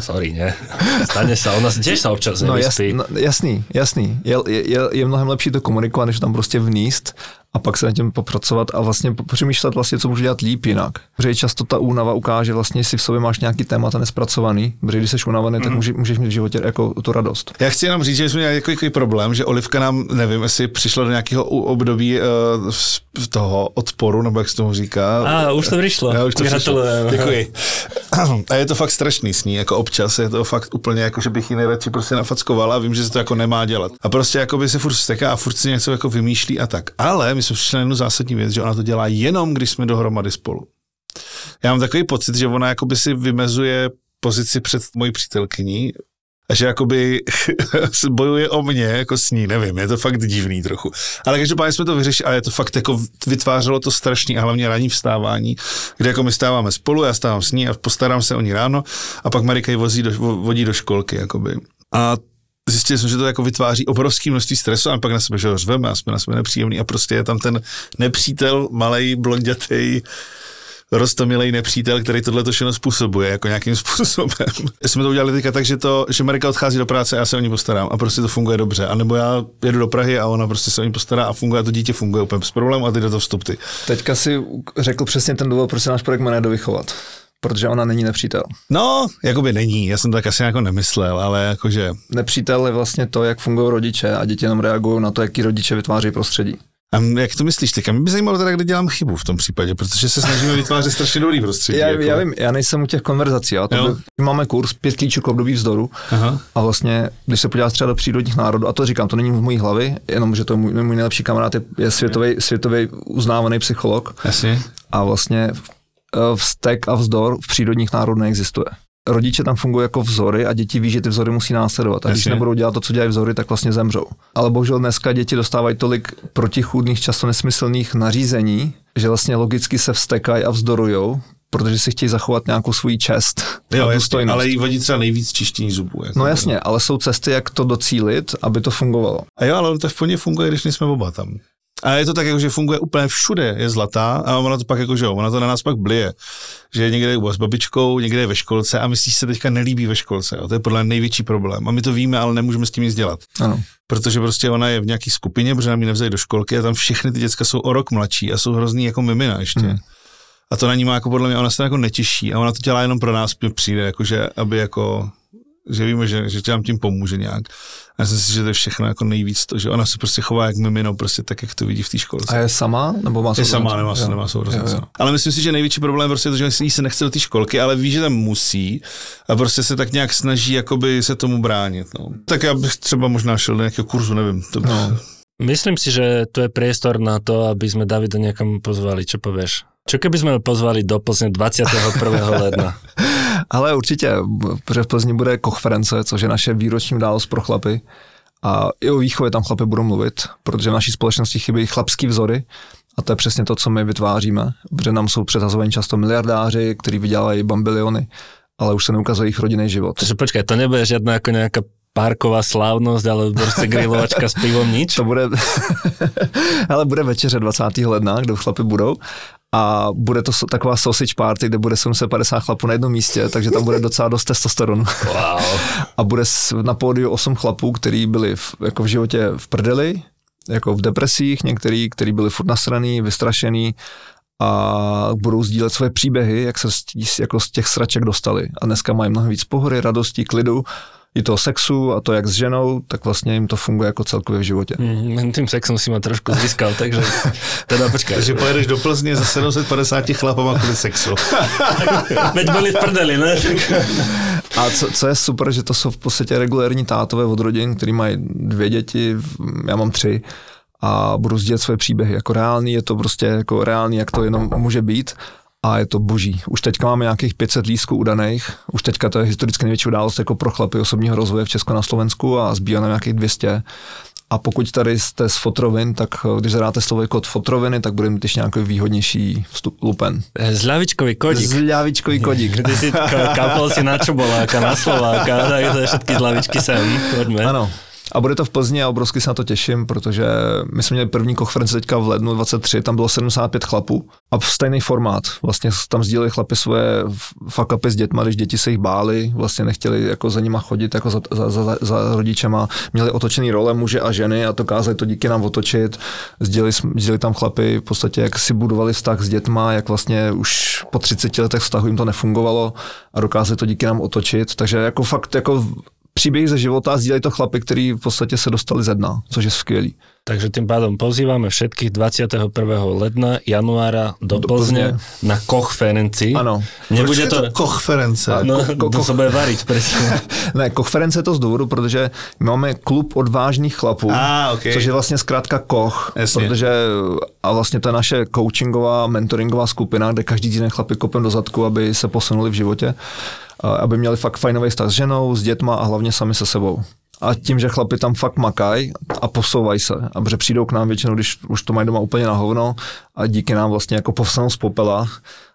sorry, ne. Stane sa, ona tiež sa občas No, nevyspí. no jasný, jasný. Je, je, je mnohem lepší to komunikovat, než to tam prostě vníst a pak se na tím popracovat a vlastně přemýšlet vlastně, co můžu dělat líp jinak. Protože často ta únava ukáže vlastně, jestli v sobě máš nějaký témata nespracovaný, protože když jsi unavený, tak může, můžeš mít v životě jako tu radost. Já chci jenom říct, že jsme měli jako, jako problém, že Olivka nám, nevím, jestli přišla do nějakého období uh, toho odporu, nebo jak se tomu říká. Á, už to prišlo. Já už to přišlo. Děkuji. A je to fakt strašný s ní, jako občas je to fakt úplně jako, že bych ji nejradši prostě nafackoval a vím, že se to jako nemá dělat. A prostě jako by se furt steká a furt si něco jako vymýšlí a tak. Ale přišli na jednu zásadní věc, že ona to dělá jenom, když jsme dohromady spolu. Já mám takový pocit, že ona jako by si vymezuje pozici před mojí přítelkyní a že jakoby bojuje o mě jako s ní, nevím, je to fakt divný trochu. Ale každopádně jsme to vyřešili a je to fakt jako vytvářelo to strašný a hlavně ranní vstávání, kde jako my stáváme spolu, já stávám s ní a postarám se o ní ráno a pak Marika ji vozí do, vo- vodí do školky, jakoby. A zjistili jsme, že to jako vytváří obrovské množství stresu a pak na sebe, že ho řveme a jsme na sebe nepříjemný a prostě je tam ten nepřítel, malej, blondětej, rostomilej nepřítel, který tohle to všechno způsobuje, jako nějakým způsobem. Jsme to udělali teďka tak, že, to, že Marika odchází do práce a já se o ní postarám a prostě to funguje dobře. A nebo já jedu do Prahy a ona prostě se o ní postará a funguje a to dítě funguje úplně bez problémů a ty do toho vstup ty. Teďka si řekl přesně ten důvod, proč se náš projekt má nedovychovat. Protože ona není nepřítel. No, jakoby není, já jsem tak asi jako nemyslel, ale jakože Nepřítel je vlastně to, jak fungují rodiče a děti jenom reagují na to, jaký rodiče vytváří prostředí. A jak to myslíš teď? A mě by zajímalo teda, kde dělám chybu v tom případě, protože se snažíme vytvářet strašně dobrý prostředí. Já, jako. já vím, já nejsem u těch konverzací, ale Jo. by, máme kurz pět klíčů k období vzdoru Aha. a vlastně, když se podíváš třeba do přírodních národů, a to říkám, to není v mojí hlavě, jenom, že to je můj, můj nejlepší kamarád, je, je světový, světový uznávaný psycholog Jasně. a vlastně vztek a vzdor v přírodních národů neexistuje. Rodiče tam fungují jako vzory a děti ví, že ty vzory musí následovat. A když nebudou dělat to, co dělají vzory, tak vlastně zemřou. Ale bohužel dneska děti dostávají tolik protichůdných, často nesmyslných nařízení, že vlastně logicky se vstekají a vzdorujou, protože si chtějí zachovat nějakou svůj čest Jo, a jasně, ale jí vadí třeba nejvíc čištění zubů. Jako No jasně, ale jsou cesty, jak to docílit, aby to fungovalo. A jo, ale to v plně funguje, když nejsme oba tam. A je to tak, jako, že funguje úplně všude, je zlatá a ona to pak jako, že jo, ona to na nás pak blije. Že je někde s babičkou, někde je ve školce a myslíš, že se teďka nelíbí ve školce. Jo. To je podle mě největší problém. A my to víme, ale nemůžeme s tím nic dělat. Ano. Protože prostě ona je v nějaké skupině, protože nám ji nevzali do školky a tam všechny ty děcka jsou o rok mladší a jsou hrozný jako mimina ještě. Hmm. A to na ní má jako podle mě, ona se jako netěší a ona to dělá jenom pro nás, přijde, jakože, aby jako, že víme, že, že nám tím pomůže nějak. A já si myslím, že to je všechno jako nejvíc to, že ona se prostě chová jak mimino, prostě tak, jak to vidí v té školce. A je sama? Nebo má Je sourozence? sama, nemá, Jo. nemá sourozence. Jo, jo. no. Ale myslím si, že největší problém prostě je to, že jí se nechce do té školky, ale ví, že tam musí a prostě se tak nějak snaží jakoby se tomu bránit. No. Tak já bych třeba možná šel do nějakého kurzu, nevím. To no. Myslím si, že tu je priestor na to, aby sme Davida niekam pozvali. Čo povieš? Čo keby sme ho pozvali do Plzne 21. ledna? Ale určitě, protože v Plzni bude konference, což je naše výroční událost pro chlapy. A i o výchově tam chlapy budou mluvit, protože v naší společnosti chybí chlapský vzory. A to je přesně to, co my vytváříme, protože nám jsou předhazovaní často miliardáři, kteří vydělají bambiliony, ale už se neukazují jejich rodinný život. Takže počkaj, to nebude žiadna ako nejaká parková slávnosť, ale proste grilovačka s pivom nič? To bude, ale bude večeře 20. ledna, kde chlapy budou a bude to taková sausage party, kde bude 750 chlapů na jednom místě, takže tam bude docela dost testosteronu. Wow. A bude na pódiu 8 chlapů, kteří byli v, jako v životě v prdeli, jako v depresích, některý, kteří byli furt nasraný, vystrašený a budou sdílet svoje příběhy, jak se z, jako z těch sraček dostali. A dneska mají mnohem víc pohory, radosti, klidu, i toho sexu a to, jak s ženou, tak vlastně jim to funguje jako celkově v životě. Mm, tým sexom si ma trošku získal, takže teda počkaj. Takže pojedeš do Plzně za 750 chlapama kvůli sexu. Veď byli v prdeli, ne? A co, co je super, že to jsou v podstatě regulérní tátové od rodin, který mají dvě děti, já mám tři a budu sdílet své příběhy. Jako reálný je to prostě jako reálný, jak to jenom může být a je to boží. Už teďka máme nějakých 500 lístků udaných, už teďka to je historicky největší událost jako pro chlapy osobního rozvoje v Česku na Slovensku a zbývá nám nějakých 200. A pokud tady jste z Fotrovin, tak eh, když zadáte slovo kód Fotroviny, tak bude mít ještě nějaký výhodnější vstup lupen. Zľavičkový kodík. Zľavičkový kodík. Ty si ka- kapol si na Čoboláka, na Slováka, takže všetky zľavičky sem. Poďme. Ano. A bude to v Plzni a obrovsky se na to těším, protože my jsme měli první konferenci teďka v lednu 23, tam bylo 75 chlapů a stejný formát. Vlastně tam sdíleli chlapi svoje fuck upy s dětma, když děti se jich báli, vlastně nechtěli jako za nima chodit jako za, za, za, za rodičema. Měli otočený role muže a ženy a dokázali to díky nám otočit. Sdíleli, sdíleli tam chlapy v podstatě, jak si budovali vztah s dětma, jak vlastně už po 30 letech vztahu jim to nefungovalo a dokázali to díky nám otočit. Takže jako fakt jako příběh ze života a sdílejí to chlapy, který v podstatě se dostali ze dna, což je skvělý. Takže tým pádom pozývame všetkých 21. ledna, januára do, Do Plzne. na Kochferenci. Ano. Nebude Proč to... je to konference? No, Ko- ko- to ko- sa bude variť, presne. Ne, konference je to z důvodu, protože máme klub odvážných chlapů, Ah, ok. což je vlastně zkrátka koch, Jasně. protože a vlastně to je naše coachingová, mentoringová skupina, kde každý týden chlapy kopem do zadku, aby se posunuli v životě, a aby měli fakt fajnový vztah s ženou, s dětma a hlavně sami se sebou. A tím, že chlapi tam fakt makají a posouvají se. A protože přijdou k nám většinou, když už to mají doma úplně na hovno a díky nám vlastně jako povstanou z popela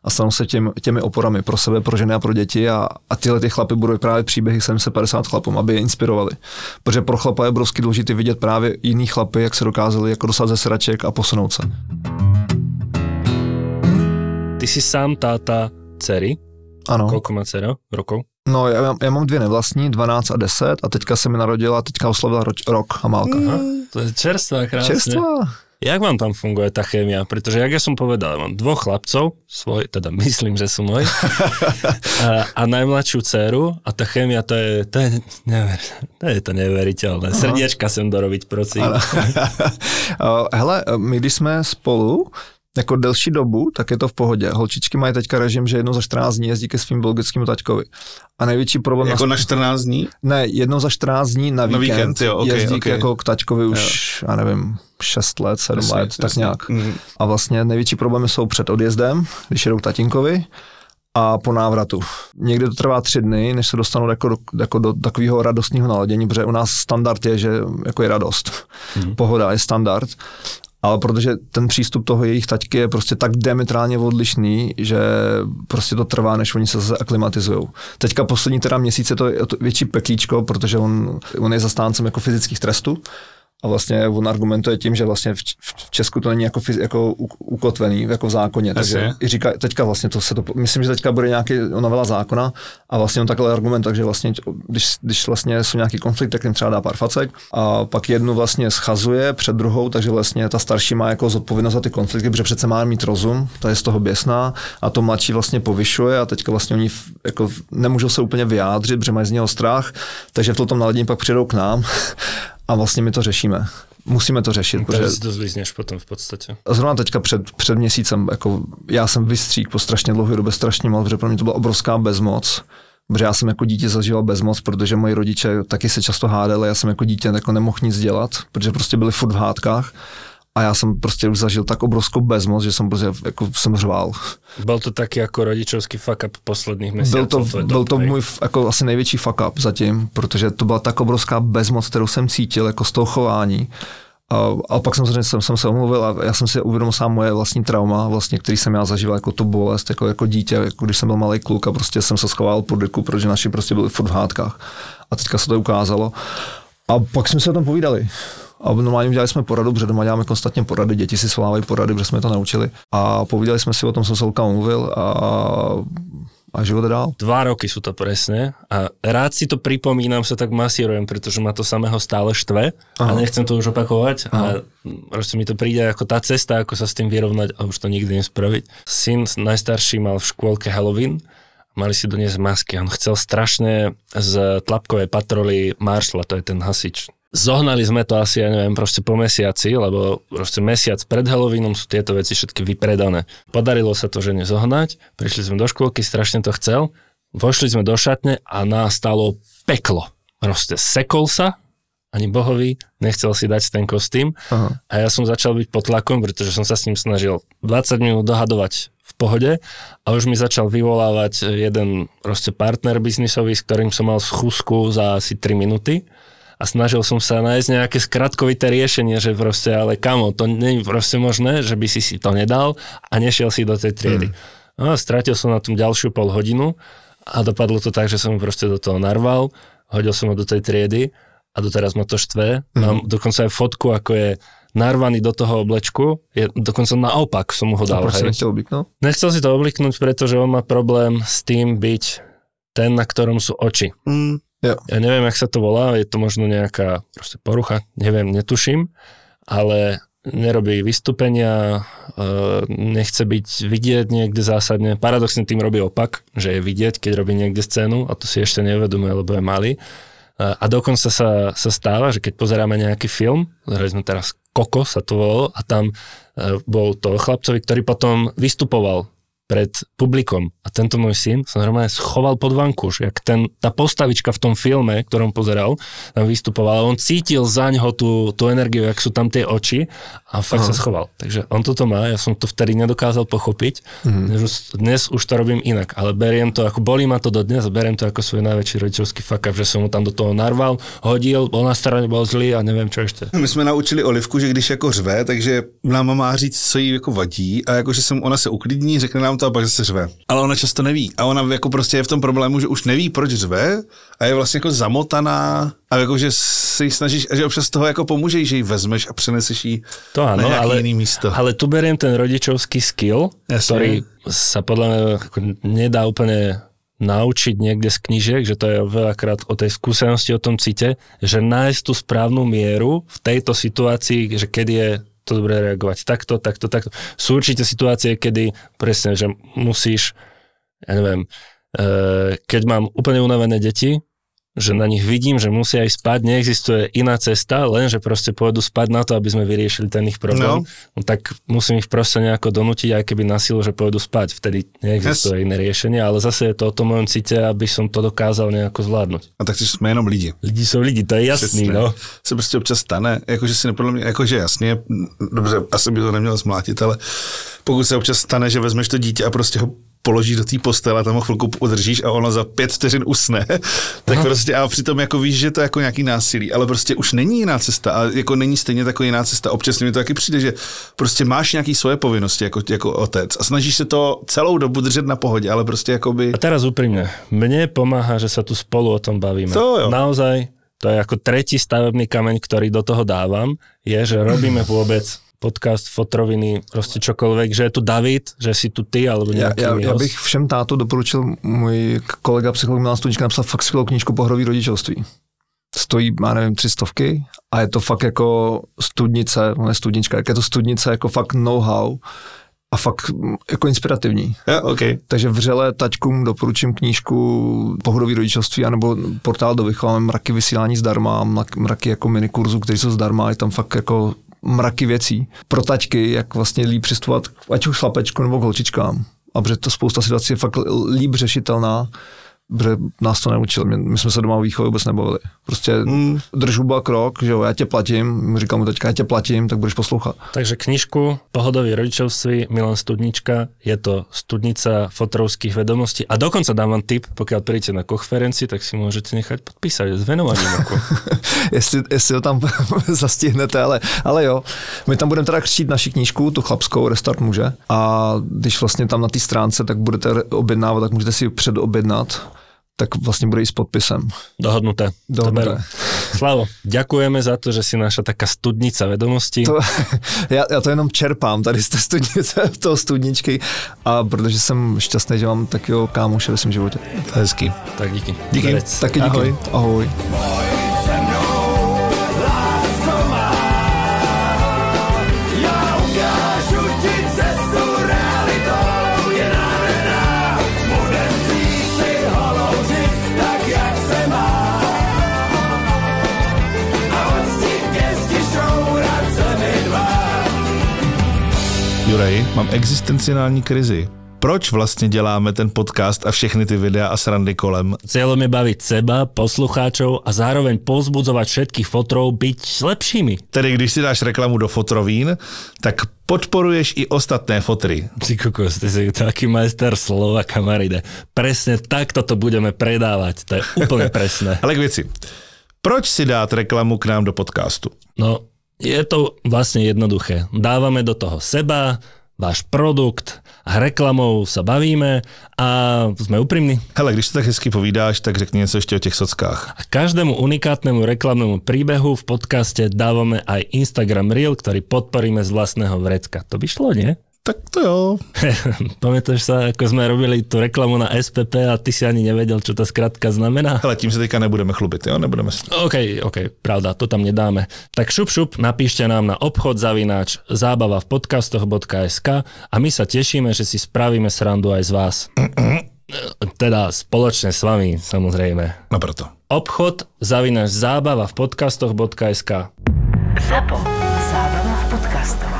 a stanou se těm, těmi oporami pro sebe, pro ženy a pro děti a, a tyhle ty chlapy budou právě příběhy 750 chlapům, aby je inspirovali. Protože pro chlapa je obrovsky důležité vidět právě jiný chlapy, jak se dokázali jako dostat ze sraček a posunout se. ty si sám táta dcery. Ano. Koľko má dcera rokov? No, já, mám- já mám dvě nevlastní, 12 a 10 a teďka se mi narodila, teďka oslavila roč, rok Amálka. Aha, to je čerstvá, krásne. Čerstvá. Jak vám tam funguje tá chémia? Pretože, jak ja som povedal, mám dvoch chlapcov, svoj, teda myslím, že sú moji, a, a najmladšiu dceru a tá chémia, to je, to je, never, to je to neuveriteľné. Srdiečka sem dorobiť, prosím. Hele, my když jsme spolu, jako delší dobu, tak je to v pohodě. Holčičky mají teďka režim, že jednou za 14 dní jezdí ke svým biologickému taťkovi. A největší problém... Jako nas- na 14 dní? Ne, jednou za 14 dní na Na víkend, víkend, jo, ok, jezdí ok. jako k taťkovi už, já nevím, 6 let, 7 Jasně, let, tak jasně. nějak. Mhm. A vlastně největší problémy jsou před odjezdem, když jedou k tatínkovi, a po návratu. Někdy to trvá tři dny, než se dostanou jako do, jako do takového radostného naladění, protože u nás standard je, že jako je radost. Mm. Pohoda je standard. Ale protože ten přístup toho jejich taťky je prostě tak diametrálně odlišný, že prostě to trvá, než oni se zase aklimatizují. Teďka poslední teda měsíce to je to větší peklíčko, protože on, on je zastáncem jako fyzických trestů. A vlastně on argumentuje tím, že vlastně v, v Česku to není jako, fyz, jako ukotvený jako v zákoně. Takže Jasně. i říká, teďka vlastně to se to, myslím, že teďka bude nějaký novela zákona a vlastně on takhle argument, takže vlastně, když, když vlastně jsou nějaký konflikt, tak jim třeba dá pár facek a pak jednu vlastně schazuje před druhou, takže vlastně ta starší má jako zodpovědnost za ty konflikty, protože přece má mít rozum, ta je z toho běsná a to mladší vlastně povyšuje a teďka vlastně oni jako nemůžou se úplně vyjádřit, protože mají z něho strach, takže v tom naladění pak přijdou k nám a vlastně my to řešíme. Musíme to řešit, protože Takže si to potom v podstate. a Zrovna teďka před, před měsícem, jako já jsem vystřík po strašně dlouhé době strašně moc, protože pro mě to byla obrovská bezmoc. Protože já jsem jako dítě zažíval bezmoc, protože moji rodiče taky se často hádali, já jsem jako dítě jako nemohl nic dělat, protože prostě byli furt v hádkách. A já jsem prostě už zažil tak obrovskou bezmoc, že jsem prostě jako jsem řval. Bol to taký ako rodičovský fuck up posledných Byl mesiacov. to, tvoj byl to můj jako asi největší fuck up zatím, protože to byla tak obrovská bezmoc, kterou jsem cítil jako z toho chování. A, a pak samozřejmě jsem, jsem se omluvil a já jsem si uvědomil sám moje vlastní trauma, vlastně, který jsem já zažíval jako tu bolest, jako, jako dítě, jako když jsem byl malý kluk a prostě jsem se schoval pod deku, protože naši prostě byli furt v hádkách. A teďka se to ukázalo. A pak jsme se o tom povídali. A normálně udělali jsme poradu, protože doma děláme konstantně porady, děti si svolávají porady, protože jsme to naučili. A povídali jsme si o tom, jsem se Lukám omluvil a, a život dál. Dva roky sú to presne a rád si to pripomínam, sa tak masírujem, pretože ma to samého stále štve a Aha. nechcem to už opakovať a proste mi to príde ako tá cesta, ako sa s tým vyrovnať a už to nikdy nespraviť. Syn najstarší mal v škôlke Halloween, mali si doniesť masky, on chcel strašne z tlapkovej patroly Marshalla, to je ten hasič. Zohnali sme to asi, ja neviem, proste po mesiaci, lebo proste mesiac pred Halloweenom sú tieto veci všetky vypredané. Podarilo sa to žene zohnať, prišli sme do škôlky, strašne to chcel, vošli sme do šatne a nastalo peklo. Proste sekol sa, ani bohovi, nechcel si dať ten kostým Aha. a ja som začal byť pod tlakom, pretože som sa s ním snažil 20 minút dohadovať v pohode a už mi začal vyvolávať jeden proste partner biznisový, s ktorým som mal schúzku za asi 3 minúty a snažil som sa nájsť nejaké skratkovité riešenie, že proste, ale kamo, to nie je proste možné, že by si si to nedal a nešiel si do tej triedy. No a stratil som na tom ďalšiu pol hodinu a dopadlo to tak, že som ho proste do toho narval, hodil som ho do tej triedy a doteraz ma to štve. Mám dokonca aj fotku, ako je narvaný do toho oblečku, je dokonca naopak som mu ho A dal. proč hej. nechtěl obliknout? Nechcel si to obliknúť, pretože on má problém s tým byť ten, na ktorom sú oči. Mm. Jo. Ja neviem, jak sa to volá, je to možno nejaká proste porucha, neviem, netuším, ale nerobí vystúpenia, e, nechce byť vidieť niekde zásadne. Paradoxne tým robí opak, že je vidieť, keď robí niekde scénu a to si ešte neuvedomuje, lebo je malý. E, A dokonca sa, sa stáva, že keď pozeráme nejaký film, pozerali sme teraz Koko sa to volalo a tam e, bol to chlapcovi, ktorý potom vystupoval pred publikom a tento môj syn sa normálne schoval pod vankúš, jak ten, tá postavička v tom filme, ktorom pozeral, tam vystupoval on cítil za ňoho tú, tú energiu, jak sú tam tie oči a fakt Aha. sa schoval. Takže on toto má, ja som to vtedy nedokázal pochopiť, mm-hmm. dnes, už, dnes to robím inak, ale beriem to, ako bolí ma to dodnes a beriem to ako svoj najväčší rodičovský fuck up, že som mu tam do toho narval, hodil, bol na strane, bol zlý a neviem čo ešte. My jsme naučili Olivku, že když jako řve, takže nám má říct, co jí jako vadí a jako, že se ona se uklidní, řekne nám, to a pak zase řve. Ale ona často neví. A ona jako prostě je v tom problému, že už neví, proč řve a je vlastně jako zamotaná a jako, že si snažíš, a že občas toho jako pomůže, že ji vezmeš a přeneseš ji To na áno, nějaký ale, jiný místo. ale tu beriem ten rodičovský skill, Jasne. ktorý sa podľa mňa ako nedá úplne naučiť niekde z knížiek, že to je veľakrát o tej skúsenosti, o tom cite, že nájsť tú správnu mieru v tejto situácii, že kedy je to dobré reagovať takto, takto, takto. Sú určite situácie, kedy presne, že musíš, ja neviem, eh, keď mám úplne unavené deti, že na nich vidím, že musia ísť spať, neexistuje iná cesta, len že proste pôjdu spať na to, aby sme vyriešili ten ich problém, no. no tak musím ich proste nejako donútiť, aj keby na silu, že pôjdu spať. Vtedy neexistuje yes. iné riešenie, ale zase je to o tom mojom cite, aby som to dokázal nejako zvládnuť. A tak jsme jenom lidi. Lidi jsou lidi, to je jasný, Přesně. no. Se prostě občas stane, jakože si nepodle mě, jakože jasně, dobře, asi by to nemělo zmlátit, ale pokud se občas stane, že vezmeš to dítě a prostě ho položíš do té postele, tam ho chvilku udržíš a ono za pět vteřin usne, tak prostě a přitom jako víš, že to je jako nějaký násilí, ale prostě už není jiná cesta a jako není stejně taková jiná cesta. Občas mi to taky přijde, že prostě máš nějaký svoje povinnosti jako, jako otec a snažíš se to celou dobu držet na pohodě, ale prostě jakoby... A teraz úprimne, mne pomáha, že sa tu spolu o tom bavíme. To jo. Naozaj, to je ako tretí stavebný kameň, ktorý do toho dávam, je, že robíme vôbec podcast, fotroviny, prostě čokoľvek, že je tu David, že si tu ty, alebo Já, nějaký já, já host. bych všem táto doporučil, můj kolega psycholog Milan Studnička napsal fakt skvělou knížku Pohrový rodičovství. Stojí, já nevím, tři stovky a je to fakt jako studnice, ne studnička, jak je to studnice jako fakt know-how a fakt mm, jako inspirativní. Ja, okay. Takže vřele taťkům doporučím knížku Pohodový rodičovství anebo portál do vychování mraky vysílání zdarma, mrak- mraky jako minikurzu, které jsou zdarma, je tam fakt jako mraky věcí. Pro taťky, jak vlastně líp přistupovat, ať už chlapečku nebo k holčičkám. A protože to spousta situací je fakt líp řešitelná, protože nás to neučil. My, my jsme se doma o výchově vůbec nebavili. Prostě Mm. drž huba krok, že jo, já tě platím, říkám mu teďka, já tě platím, tak budeš poslouchat. Takže knižku Pohodový rodičovství Milan Studnička, je to studnica fotrovských vedomostí a dokonca dám vám tip, pokiaľ prídete na konferenci, tak si môžete nechať podpísať s venovaním. Ako. jestli, jestli ho tam zastihnete, ale, ale jo. My tam budeme teda křtít naši knížku, tu chlapskou Restart muže a když vlastně tam na té stránce, tak budete objednávat, tak můžete si ji předobjednat, tak vlastně bude i s podpisem. Dohodnuté. Dohodnuté. Slavo, ďakujeme za to, že si naša taká studnica vedomostí. To, já, já to jenom čerpám tady z té studnice, toho studničky a protože jsem šťastný, že mám takového kámoše ve svém životě. To je hezký. Tak díky. Díky. Taky díky. Ahoj. Ahoj. se Jurej, mám existenciální krizi. Proč vlastně děláme ten podcast a všechny ty videa a srandy kolem? Cieľom je baviť seba, poslucháčov a zároveň pozbudzovať všetkých fotrov byť lepšími. Tedy když si dáš reklamu do fotrovín, tak podporuješ i ostatné fotry. Ty kokos, ty si taký majster slova, kamaride. Presne takto to budeme predávať. To je úplne presné. Ale k věci. Proč si dát reklamu k nám do podcastu? No, je to vlastne jednoduché. Dávame do toho seba, váš produkt a reklamou sa bavíme a sme úprimní. Hele, když to tak hezky povídáš, tak řekni něco ještě o těch sockách. A každému unikátnemu reklamnému príbehu v podcaste dávame aj Instagram Reel, ktorý podporíme z vlastného vrecka. To by šlo, nie? Tak to jo. Pamätáš sa, ako sme robili tú reklamu na SPP a ty si ani nevedel, čo tá skratka znamená? Hele, tím se teďka nebudeme chlubit, jo? Nebudeme se... OK, OK, pravda, to tam nedáme. Tak šup, šup, napíšte nám na obchod zavináč zábava v podcastoch.sk a my sa tešíme, že si spravíme srandu aj z vás. Teda spoločne s vami, samozrejme. No proto. Obchod zavináč zábava v podcastoch.sk Zapo. Zábrná v podcastov.